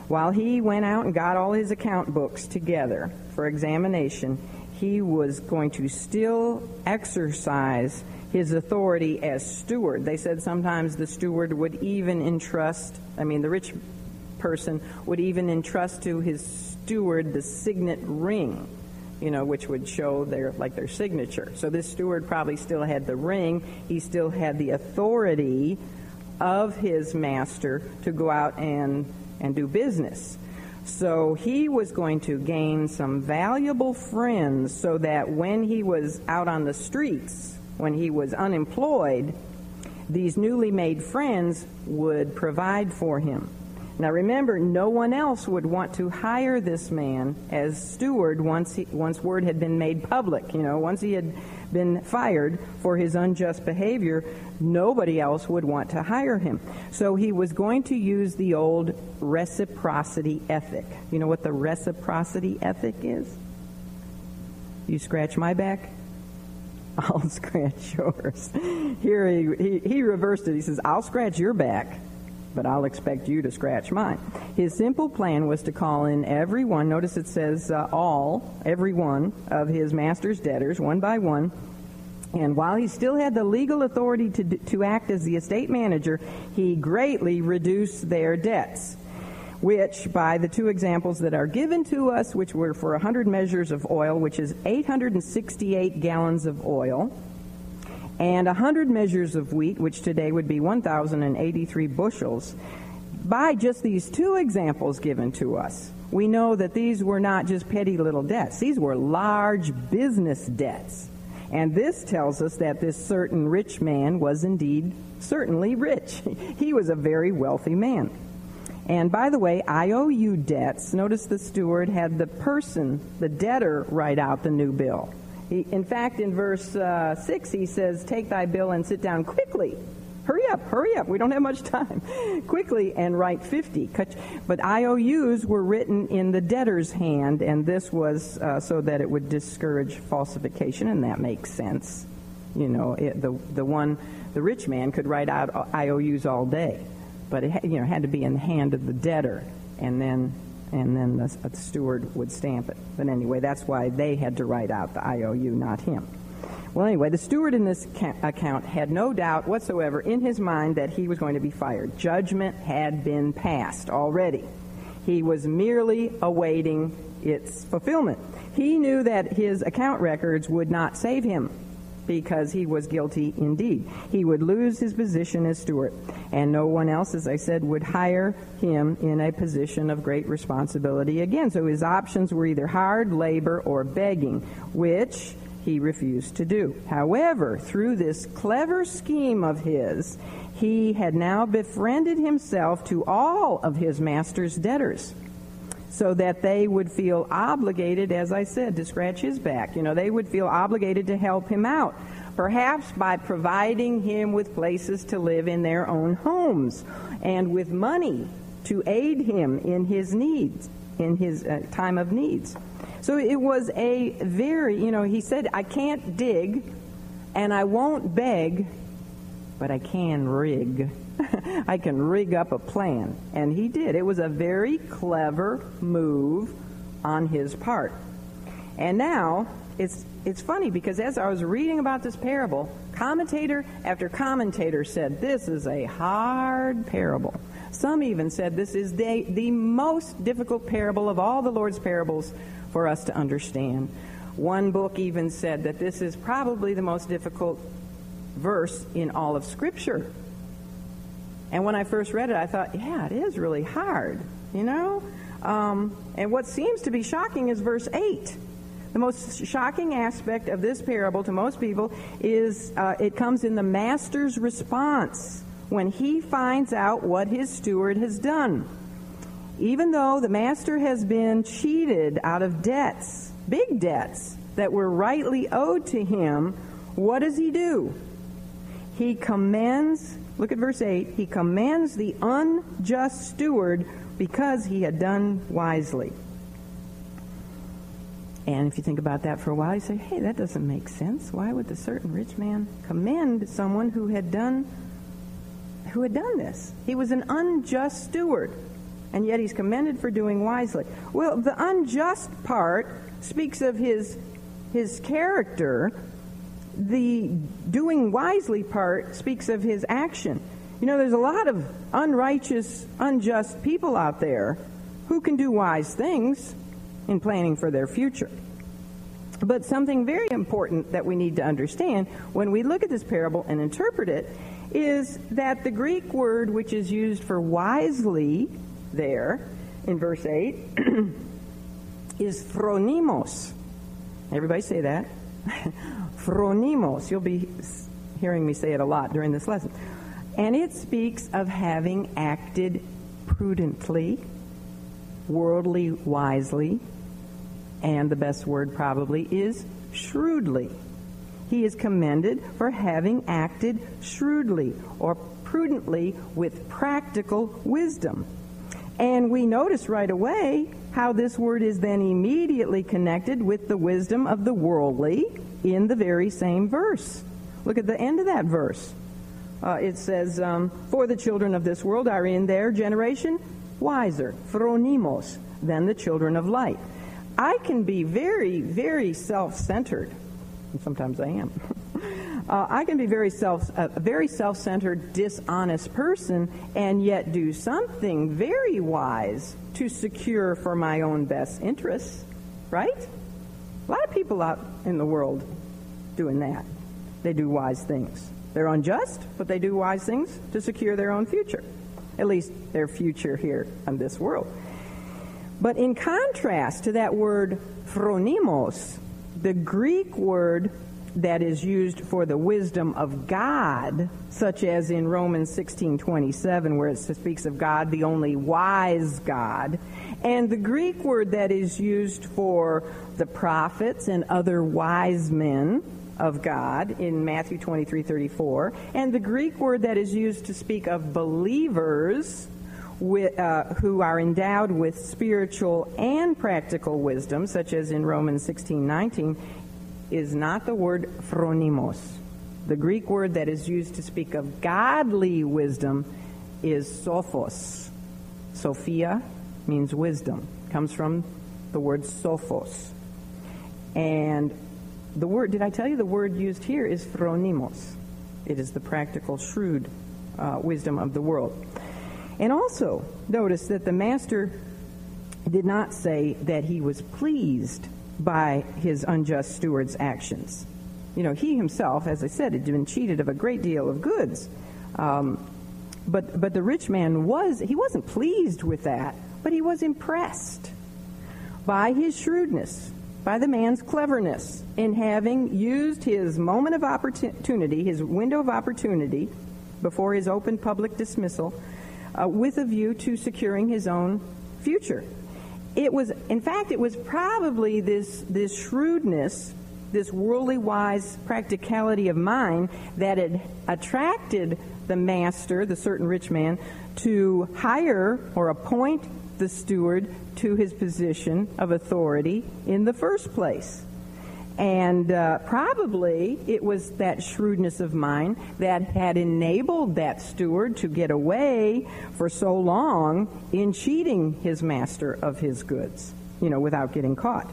While he went out and got all his account books together for examination, he was going to still exercise his authority as steward. They said sometimes the steward would even entrust, I mean, the rich person would even entrust to his steward the signet ring, you know, which would show their like their signature. So this steward probably still had the ring. He still had the authority of his master to go out and and do business. So he was going to gain some valuable friends so that when he was out on the streets, when he was unemployed, these newly made friends would provide for him. Now remember, no one else would want to hire this man as steward once he, once word had been made public. You know, once he had been fired for his unjust behavior, nobody else would want to hire him. So he was going to use the old reciprocity ethic. You know what the reciprocity ethic is? You scratch my back, I'll scratch yours. Here he, he, he reversed it. He says, I'll scratch your back, but I'll expect you to scratch mine. His simple plan was to call in every one, notice it says uh, all, every one of his master's debtors, one by one. And while he still had the legal authority to, to act as the estate manager, he greatly reduced their debts which, by the two examples that are given to us, which were for 100 measures of oil, which is 868 gallons of oil, and 100 measures of wheat, which today would be 1,083 bushels, by just these two examples given to us, we know that these were not just petty little debts. These were large business debts. And this tells us that this certain rich man was indeed certainly rich. He was a very wealthy man. And by the way, IOU debts, notice the steward had the person, the debtor, write out the new bill. He, in fact, in verse uh, 6, he says, Take thy bill and sit down quickly. Hurry up, hurry up. We don't have much time. quickly and write 50. But IOUs were written in the debtor's hand, and this was uh, so that it would discourage falsification, and that makes sense. You know, it, the, the one, the rich man could write out IOUs all day but it you know had to be in the hand of the debtor, and then and then the, the steward would stamp it. But anyway, that's why they had to write out the IOU, not him. Well, anyway, the steward in this account had no doubt whatsoever in his mind that he was going to be fired. Judgment had been passed already. He was merely awaiting its fulfillment. He knew that his account records would not save him because he was guilty indeed. He would lose his position as steward, and no one else, as I said, would hire him in a position of great responsibility again. So his options were either hard labor or begging, which he refused to do. However, through this clever scheme of his, he had now befriended himself to all of his master's debtors so that they would feel obligated, as I said, to scratch his back. You know, they would feel obligated to help him out perhaps by providing him with places to live in their own homes and with money to aid him in his needs, in his uh, time of needs. So it was a very, you know, he said, I can't dig and I won't beg, but I can rig. I can rig up a plan. And he did. It was a very clever move on his part. And now it's it's funny because as I was reading about this parable, commentator after commentator said this is a hard parable. Some even said this is the, the most difficult parable of all the Lord's parables for us to understand. One book even said that this is probably the most difficult verse in all of Scripture. And when I first read it, I thought, yeah, it is really hard, you know? Um, and what seems to be shocking is verse 8. The most shocking aspect of this parable to most people is uh, it comes in the master's response when he finds out what his steward has done. Even though the master has been cheated out of debts, big debts that were rightly owed to him, what does he do? He commends, look at verse 8, he commands the unjust steward because he had done wisely. And if you think about that for a while, you say, hey, that doesn't make sense. Why would the certain rich man commend someone who had done who had done this? He was an unjust steward, and yet he's commended for doing wisely. Well, the unjust part speaks of his his character. The doing wisely part speaks of his action. You know, there's a lot of unrighteous, unjust people out there who can do wise things in planning for their future. But something very important that we need to understand when we look at this parable and interpret it is that the Greek word which is used for wisely there in verse 8 is phronimos. Everybody say that. phronimos. You'll be hearing me say it a lot during this lesson. And it speaks of having acted prudently, worldly wisely, and the best word probably is shrewdly. He is commended for having acted shrewdly or prudently with practical wisdom. And we notice right away how this word is then immediately connected with the wisdom of the worldly in the very same verse. Look at the end of that verse. Uh, it says, um, For the children of this world are in their generation wiser, phronimos, than the children of light. I can be very, very self-centered, and sometimes I am. uh, I can be very self, a very self-centered, dishonest person, and yet do something very wise to secure for my own best interests. Right? A lot of people out in the world doing that. They do wise things. They're unjust, but they do wise things to secure their own future, at least their future here in this world. But in contrast to that word phronimos, the Greek word that is used for the wisdom of God, such as in Romans 16:27 where it speaks of God the only wise God, and the Greek word that is used for the prophets and other wise men of God in Matthew 23:34, and the Greek word that is used to speak of believers with, uh, who are endowed with spiritual and practical wisdom, such as in Romans 16:19, is not the word phronimos. The Greek word that is used to speak of godly wisdom is sophos. Sophia means wisdom. Comes from the word sophos. And the word, did I tell you the word used here is phronimos? It is the practical, shrewd uh, wisdom of the world. And also, notice that the master did not say that he was pleased by his unjust steward's actions. You know, he himself, as I said, had been cheated of a great deal of goods. Um, but, but the rich man was, he wasn't pleased with that, but he was impressed by his shrewdness, by the man's cleverness in having used his moment of opportunity, his window of opportunity, before his open public dismissal, uh, with a view to securing his own future. It was, in fact, it was probably this, this shrewdness this worldly wise practicality of mind that had attracted the master, the certain rich man, to hire or appoint the steward to his position of authority in the first place. And uh, probably it was that shrewdness of mine that had enabled that steward to get away for so long in cheating his master of his goods, you know, without getting caught.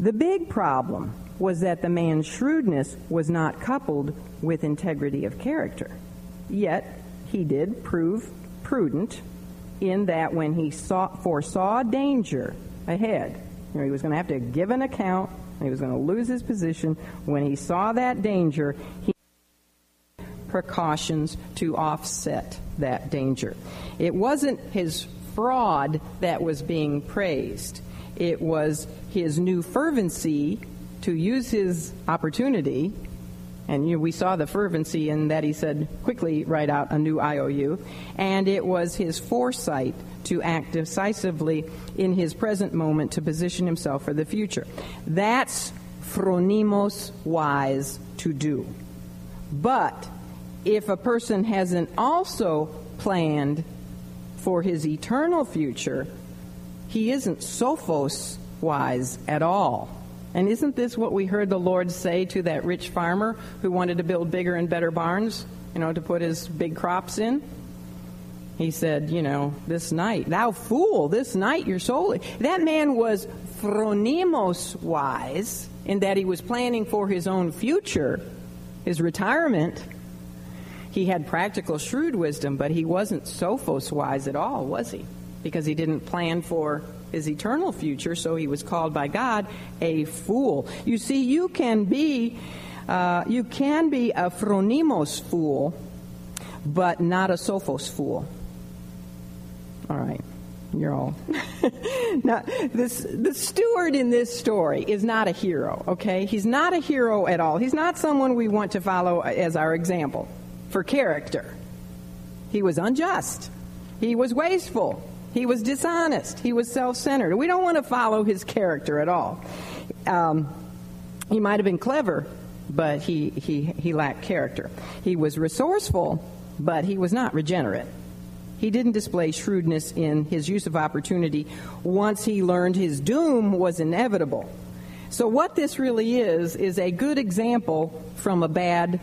The big problem was that the man's shrewdness was not coupled with integrity of character. Yet, he did prove prudent in that when he saw, foresaw danger ahead, you know, he was going to have to give an account he was going to lose his position. When he saw that danger, he precautions to offset that danger. It wasn't his fraud that was being praised. It was his new fervency to use his opportunity and you we saw the fervency in that he said, quickly write out a new IOU. And it was his foresight to act decisively in his present moment to position himself for the future. That's phronimos wise to do. But if a person hasn't also planned for his eternal future, he isn't sophos wise at all. And isn't this what we heard the Lord say to that rich farmer who wanted to build bigger and better barns, you know, to put his big crops in? He said, you know, this night, thou fool, this night your soul. That man was phronimos wise in that he was planning for his own future, his retirement. He had practical, shrewd wisdom, but he wasn't sophos wise at all, was he? Because he didn't plan for his eternal future, so he was called by God a fool. You see, you can be, uh, you can be a phronimos fool, but not a sophos fool. All right. You're all. now, this, the steward in this story is not a hero, okay? He's not a hero at all. He's not someone we want to follow as our example for character. He was unjust. He was wasteful. He was dishonest. He was self centered. We don't want to follow his character at all. Um, he might have been clever, but he, he, he lacked character. He was resourceful, but he was not regenerate. He didn't display shrewdness in his use of opportunity once he learned his doom was inevitable. So, what this really is, is a good example from a bad,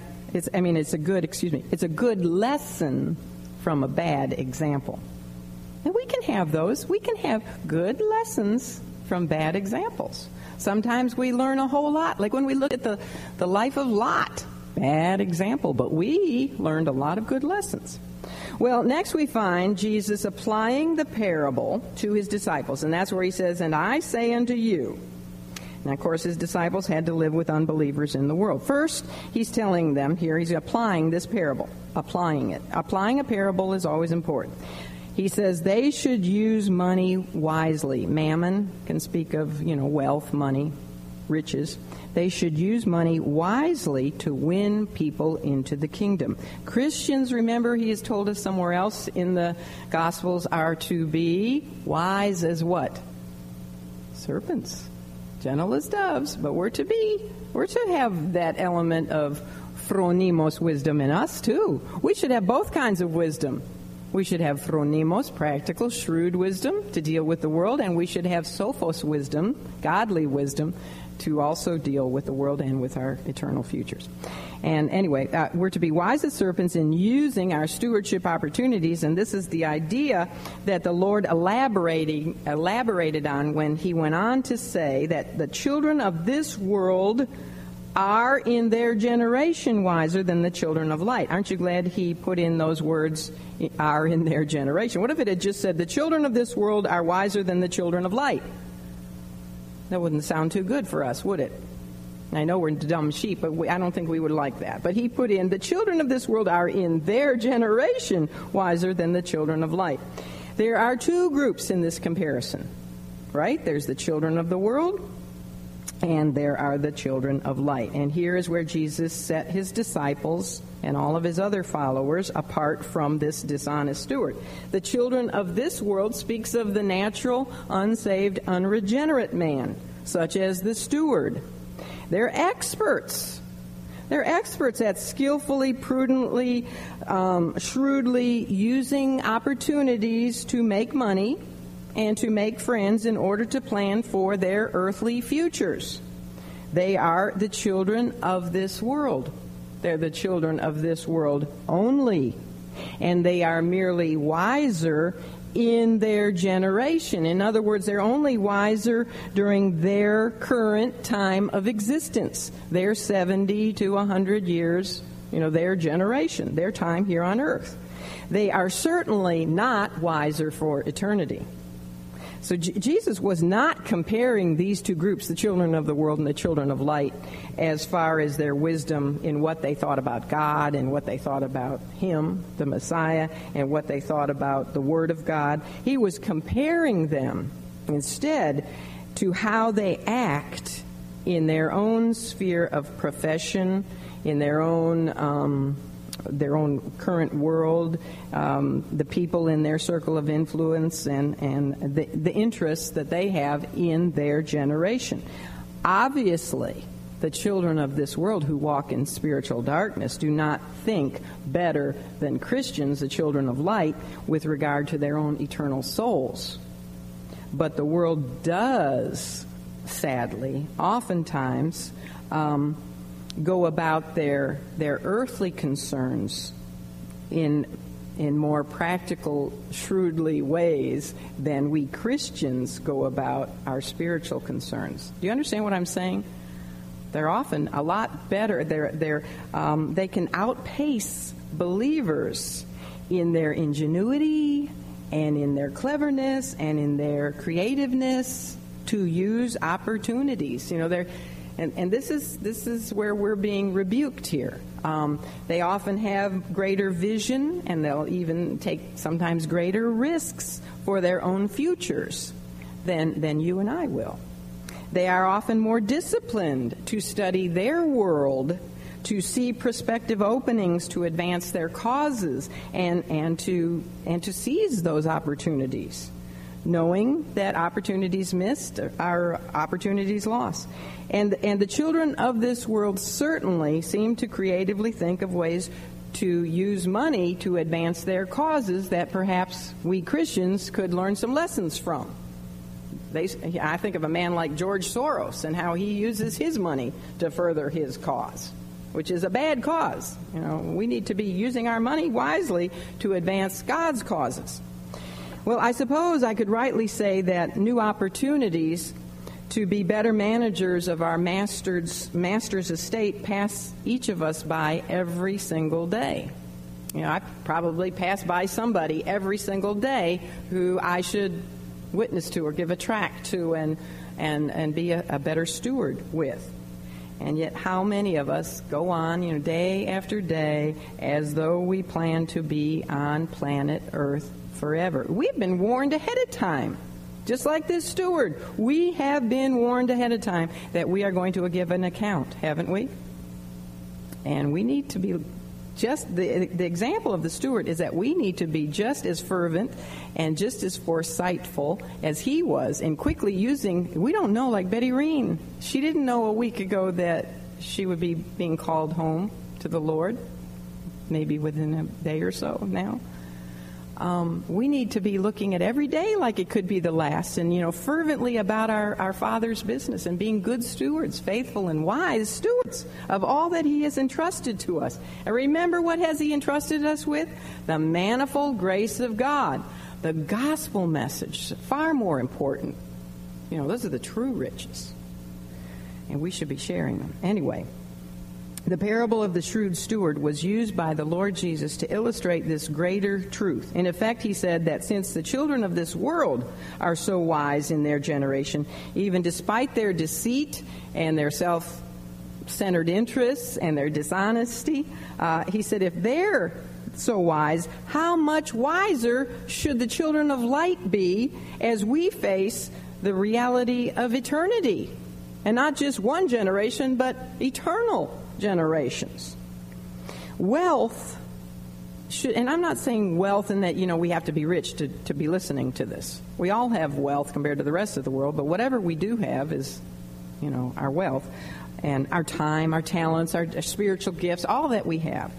I mean, it's a good, excuse me, it's a good lesson from a bad example. And we can have those. We can have good lessons from bad examples. Sometimes we learn a whole lot. Like when we look at the, the life of Lot, bad example, but we learned a lot of good lessons. Well, next we find Jesus applying the parable to his disciples, and that's where he says, And I say unto you, now, of course, his disciples had to live with unbelievers in the world. First, he's telling them here, he's applying this parable, applying it. Applying a parable is always important. He says they should use money wisely. Mammon can speak of, you know, wealth, money, riches. They should use money wisely to win people into the kingdom. Christians, remember, he has told us somewhere else in the Gospels, are to be wise as what? Serpents. Gentle as doves, but we're to be, we're to have that element of phronimos wisdom in us too. We should have both kinds of wisdom we should have phronimos, practical, shrewd wisdom to deal with the world, and we should have sophos wisdom, godly wisdom, to also deal with the world and with our eternal futures. And anyway, uh, we're to be wise as serpents in using our stewardship opportunities, and this is the idea that the Lord elaborating, elaborated on when he went on to say that the children of this world are in their generation wiser than the children of light. Aren't you glad he put in those words, are in their generation? What if it had just said, the children of this world are wiser than the children of light? That wouldn't sound too good for us, would it? I know we're dumb sheep, but we, I don't think we would like that. But he put in, the children of this world are in their generation wiser than the children of light. There are two groups in this comparison, right? There's the children of the world and there are the children of light. And here is where Jesus set his disciples and all of his other followers apart from this dishonest steward. The children of this world speaks of the natural, unsaved, unregenerate man, such as the steward. They're experts. They're experts at skillfully, prudently, um, shrewdly using opportunities to make money and to make friends in order to plan for their earthly futures. They are the children of this world. They're the children of this world only. And they are merely wiser in their generation. In other words, they're only wiser during their current time of existence. Their 70 to 100 years, you know, their generation, their time here on earth. They are certainly not wiser for eternity. So J- Jesus was not comparing these two groups, the children of the world and the children of light, as far as their wisdom in what they thought about God and what they thought about Him, the Messiah, and what they thought about the Word of God. He was comparing them instead to how they act in their own sphere of profession, in their own. Um, their own current world, um, the people in their circle of influence, and, and the, the interests that they have in their generation. Obviously, the children of this world who walk in spiritual darkness do not think better than Christians, the children of light, with regard to their own eternal souls. But the world does, sadly, oftentimes, um, go about their, their earthly concerns in, in more practical, shrewdly ways than we Christians go about our spiritual concerns. Do you understand what I'm saying? They're often a lot better. They're, they're, um, they can outpace believers in their ingenuity and in their cleverness and in their creativeness to use opportunities. You know, they're and, and this is this is where we're being rebuked here. Um, they often have greater vision, and they'll even take sometimes greater risks for their own futures than than you and I will. They are often more disciplined to study their world, to see prospective openings to advance their causes, and and to and to seize those opportunities knowing that opportunities missed are opportunities lost. And, and the children of this world certainly seem to creatively think of ways to use money to advance their causes that perhaps we Christians could learn some lessons from. They, I think of a man like George Soros and how he uses his money to further his cause, which is a bad cause. You know, we need to be using our money wisely to advance God's causes. Well, I suppose I could rightly say that new opportunities to be better managers of our master's, master's estate pass each of us by every single day. You know, I probably pass by somebody every single day who I should witness to or give a tract to and, and, and be a, a better steward with. And yet, how many of us go on, you know, day after day as though we plan to be on planet Earth forever? We've been warned ahead of time. Just like this steward, we have been warned ahead of time that we are going to give an account, haven't we? And we need to be just the, the example of the steward is that we need to be just as fervent and just as foresightful as he was in quickly using we don't know like betty reen she didn't know a week ago that she would be being called home to the lord maybe within a day or so now um, we need to be looking at every day like it could be the last and, you know, fervently about our, our Father's business and being good stewards, faithful and wise stewards of all that He has entrusted to us. And remember what has He entrusted us with? The manifold grace of God. The gospel message, far more important. You know, those are the true riches. And we should be sharing them. Anyway, the parable of the shrewd steward was used by the Lord Jesus to illustrate this greater truth. In effect, he said that since the children of this world are so wise in their generation, even despite their deceit and their self centered interests and their dishonesty, uh, he said, if they're so wise, how much wiser should the children of light be as we face the reality of eternity? And not just one generation, but eternal generations. Wealth should, and I'm not saying wealth in that, you know, we have to be rich to, to be listening to this. We all have wealth compared to the rest of the world, but whatever we do have is, you know, our wealth. and our time, our talents, our, our spiritual gifts, all that we have,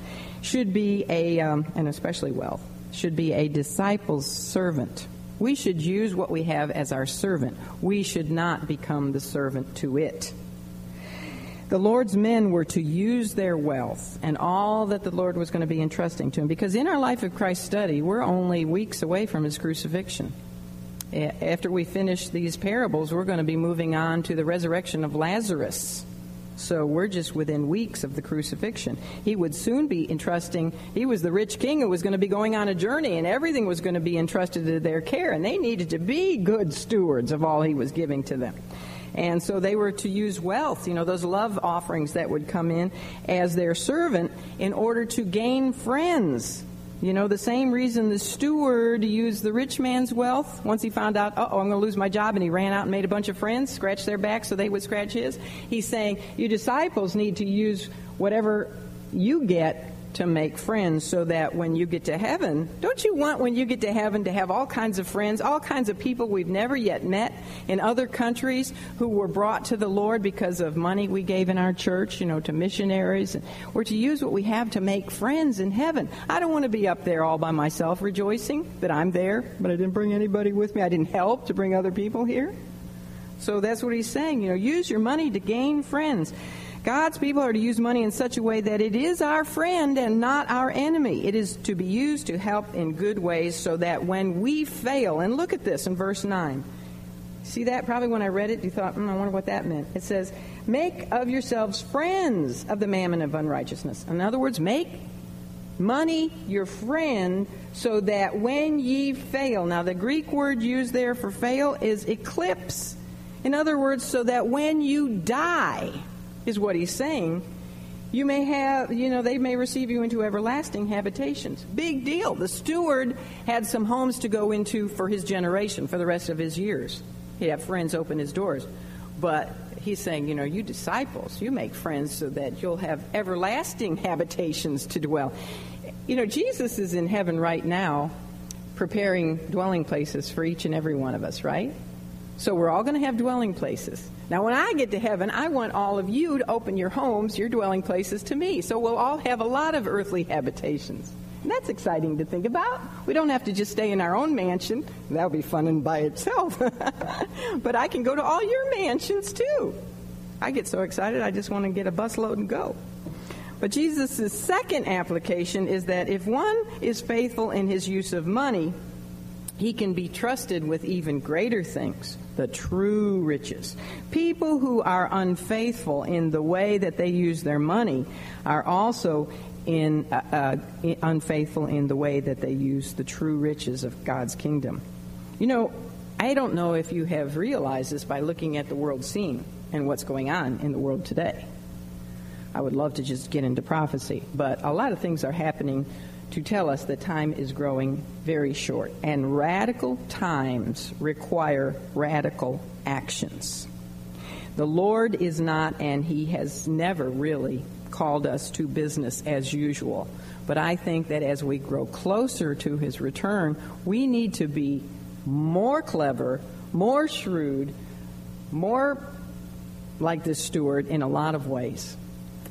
should be a, um, and especially wealth, should be a disciple's servant. We should use what we have as our servant. We should not become the servant to it. The Lord's men were to use their wealth and all that the Lord was going to be entrusting to him. Because in our Life of Christ study, we're only weeks away from his crucifixion. After we finish these parables, we're going to be moving on to the resurrection of Lazarus. So we're just within weeks of the crucifixion. He would soon be entrusting, he was the rich king who was going to be going on a journey, and everything was going to be entrusted to their care, and they needed to be good stewards of all he was giving to them. And so they were to use wealth, you know, those love offerings that would come in as their servant in order to gain friends. You know, the same reason the steward used the rich man's wealth once he found out, oh, I'm going to lose my job, and he ran out and made a bunch of friends, scratched their back so they would scratch his. He's saying, you disciples need to use whatever you get to make friends so that when you get to heaven, don't you want when you get to heaven to have all kinds of friends, all kinds of people we've never yet met in other countries who were brought to the Lord because of money we gave in our church, you know, to missionaries? We're to use what we have to make friends in heaven. I don't want to be up there all by myself rejoicing that I'm there, but I didn't bring anybody with me. I didn't help to bring other people here. So that's what he's saying. You know, use your money to gain friends. God's people are to use money in such a way that it is our friend and not our enemy. It is to be used to help in good ways so that when we fail, and look at this in verse 9. See that? Probably when I read it, you thought, mm, I wonder what that meant. It says, Make of yourselves friends of the mammon of unrighteousness. In other words, make money your friend so that when ye fail. Now, the Greek word used there for fail is eclipse. In other words, so that when you die, is what he's saying. You may have, you know, they may receive you into everlasting habitations. Big deal. The steward had some homes to go into for his generation, for the rest of his years. He'd have friends open his doors. But he's saying, you know, you disciples, you make friends so that you'll have everlasting habitations to dwell. You know, Jesus is in heaven right now preparing dwelling places for each and every one of us, right? So we're all going to have dwelling places. Now, when I get to heaven, I want all of you to open your homes, your dwelling places to me. So we'll all have a lot of earthly habitations. And that's exciting to think about. We don't have to just stay in our own mansion. That would be fun in by itself. but I can go to all your mansions too. I get so excited, I just want to get a busload and go. But Jesus' second application is that if one is faithful in his use of money, he can be trusted with even greater things, the true riches. People who are unfaithful in the way that they use their money are also in, uh, uh, unfaithful in the way that they use the true riches of God's kingdom. You know, I don't know if you have realized this by looking at the world scene and what's going on in the world today. I would love to just get into prophecy, but a lot of things are happening to tell us that time is growing very short. And radical times require radical actions. The Lord is not, and He has never really called us to business as usual. But I think that as we grow closer to His return, we need to be more clever, more shrewd, more like this steward in a lot of ways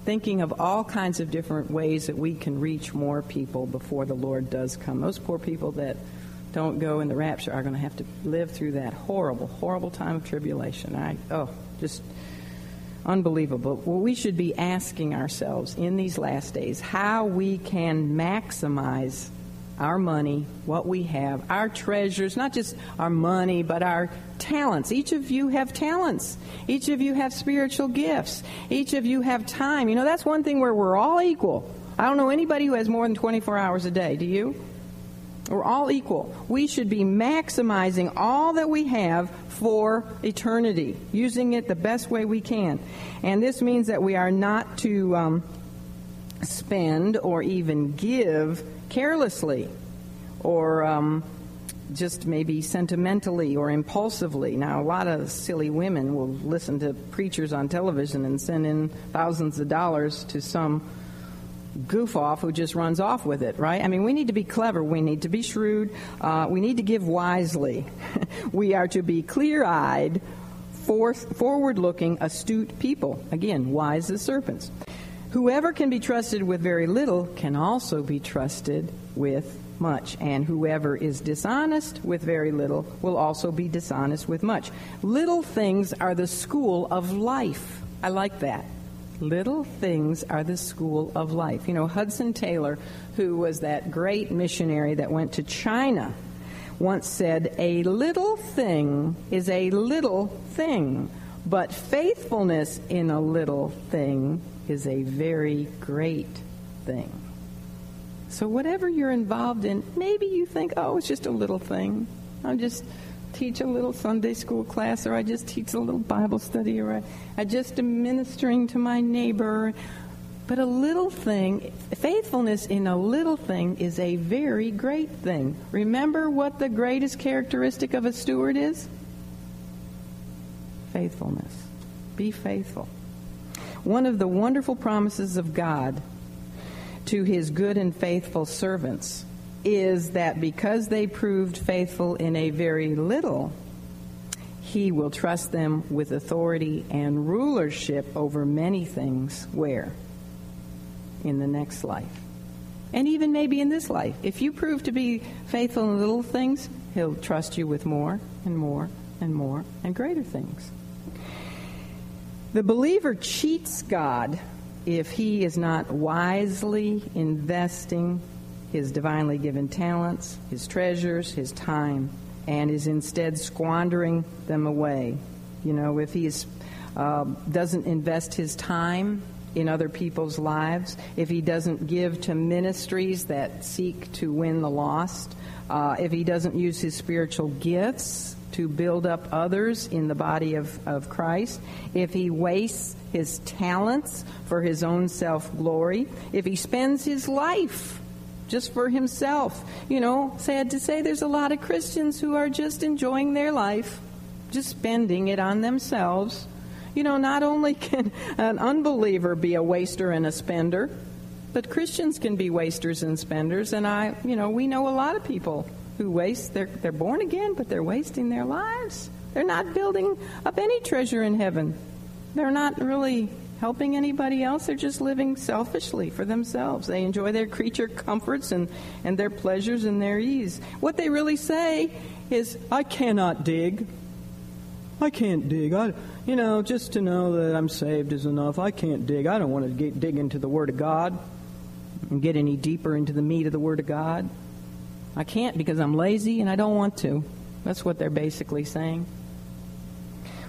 thinking of all kinds of different ways that we can reach more people before the Lord does come. Those poor people that don't go in the rapture are going to have to live through that horrible, horrible time of tribulation. I oh, just unbelievable. Well, we should be asking ourselves in these last days how we can maximize our money, what we have, our treasures, not just our money, but our talents. Each of you have talents. Each of you have spiritual gifts. Each of you have time. You know, that's one thing where we're all equal. I don't know anybody who has more than 24 hours a day. Do you? We're all equal. We should be maximizing all that we have for eternity, using it the best way we can. And this means that we are not to um, spend or even give carelessly or um, just maybe sentimentally or impulsively. Now, a lot of silly women will listen to preachers on television and send in thousands of dollars to some goof off who just runs off with it, right? I mean, we need to be clever. We need to be shrewd. Uh, we need to give wisely. we are to be clear eyed forward looking, astute people. Again, wise as serpents. Whoever can be trusted with very little can also be trusted with much. And whoever is dishonest with very little will also be dishonest with much. Little things are the school of life. I like that. Little things are the school of life. You know, Hudson Taylor, who was that great missionary that went to China, once said, A little thing is a little thing, but faithfulness in a little thing is a very great thing. So, whatever you're involved in, maybe you think, oh, it's just a little thing. I'll just teach a little Sunday school class, or I just teach a little Bible study, or I, I just am ministering to my neighbor. But a little thing, faithfulness in a little thing is a very great thing. Remember what the greatest characteristic of a steward is? Faithfulness. Be faithful. One of the wonderful promises of God to his good and faithful servants is that because they proved faithful in a very little, he will trust them with authority and rulership over many things. Where? In the next life. And even maybe in this life. If you prove to be faithful in little things, he'll trust you with more and more and more and greater things. The believer cheats God if he is not wisely investing his divinely given talents, his treasures, his time, and is instead squandering them away. You know, if he uh, doesn't invest his time in other people's lives, if he doesn't give to ministries that seek to win the lost, uh, if he doesn't use his spiritual gifts to build up others in the body of, of Christ, if he wastes his talents for his own self glory, if he spends his life just for himself. You know, sad to say, there's a lot of Christians who are just enjoying their life, just spending it on themselves. You know, not only can an unbeliever be a waster and a spender, but Christians can be wasters and spenders. And I, you know, we know a lot of people who waste. They're, they're born again, but they're wasting their lives. They're not building up any treasure in heaven. They're not really helping anybody else. They're just living selfishly for themselves. They enjoy their creature comforts and, and their pleasures and their ease. What they really say is, I cannot dig. I can't dig. I, you know, just to know that I'm saved is enough. I can't dig. I don't want to get, dig into the Word of God and get any deeper into the meat of the Word of God. I can't because I'm lazy and I don't want to. That's what they're basically saying.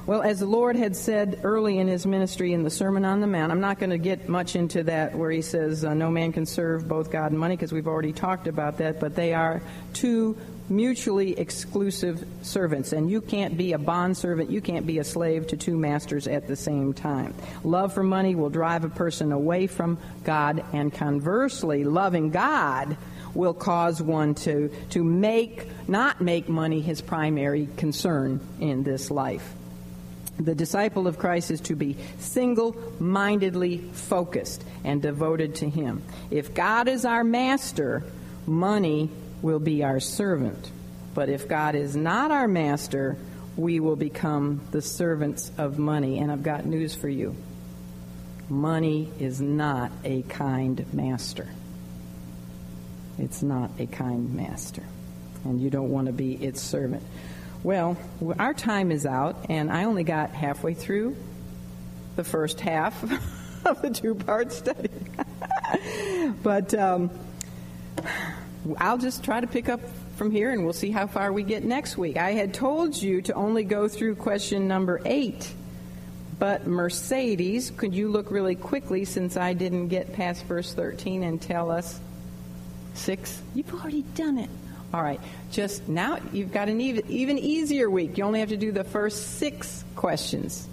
Well, as the Lord had said early in his ministry in the Sermon on the Mount, I'm not going to get much into that where he says uh, no man can serve both God and money because we've already talked about that, but they are two mutually exclusive servants. And you can't be a bond servant, you can't be a slave to two masters at the same time. Love for money will drive a person away from God, and conversely, loving God will cause one to, to make, not make money his primary concern in this life. The disciple of Christ is to be single mindedly focused and devoted to Him. If God is our master, money will be our servant. But if God is not our master, we will become the servants of money. And I've got news for you money is not a kind master. It's not a kind master. And you don't want to be its servant. Well, our time is out, and I only got halfway through the first half of the two part study. but um, I'll just try to pick up from here, and we'll see how far we get next week. I had told you to only go through question number eight. But Mercedes, could you look really quickly since I didn't get past verse 13 and tell us six? You've already done it. All right. Just now, you've got an even, even easier week. You only have to do the first six questions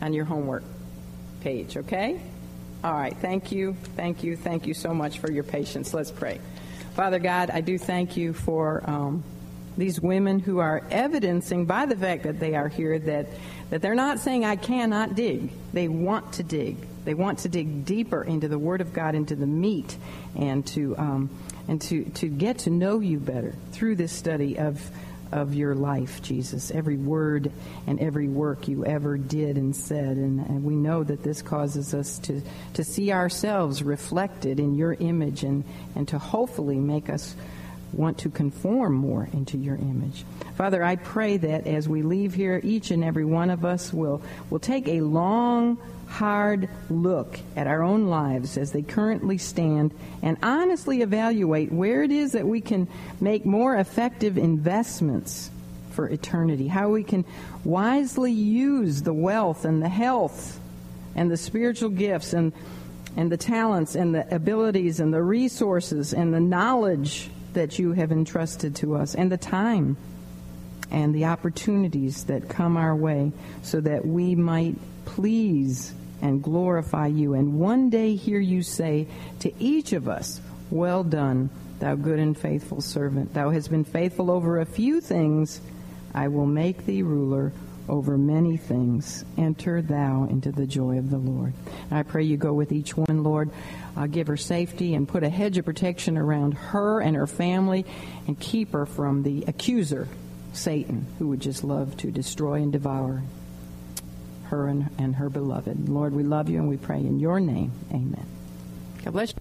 on your homework page, okay? All right. Thank you. Thank you. Thank you so much for your patience. Let's pray. Father God, I do thank you for um, these women who are evidencing by the fact that they are here that, that they're not saying, I cannot dig. They want to dig. They want to dig deeper into the Word of God, into the meat, and to. Um, and to, to get to know you better through this study of, of your life, Jesus, every word and every work you ever did and said. And, and, we know that this causes us to, to see ourselves reflected in your image and, and to hopefully make us want to conform more into your image. Father, I pray that as we leave here, each and every one of us will, will take a long, hard look at our own lives as they currently stand and honestly evaluate where it is that we can make more effective investments for eternity, how we can wisely use the wealth and the health and the spiritual gifts and, and the talents and the abilities and the resources and the knowledge that you have entrusted to us and the time and the opportunities that come our way so that we might please and glorify you and one day hear you say to each of us, Well done, thou good and faithful servant. Thou hast been faithful over a few things. I will make thee ruler over many things. Enter thou into the joy of the Lord. And I pray you go with each one, Lord. Uh, give her safety and put a hedge of protection around her and her family and keep her from the accuser, Satan, who would just love to destroy and devour her and, and her beloved. Lord, we love you and we pray in your name. Amen. God bless you.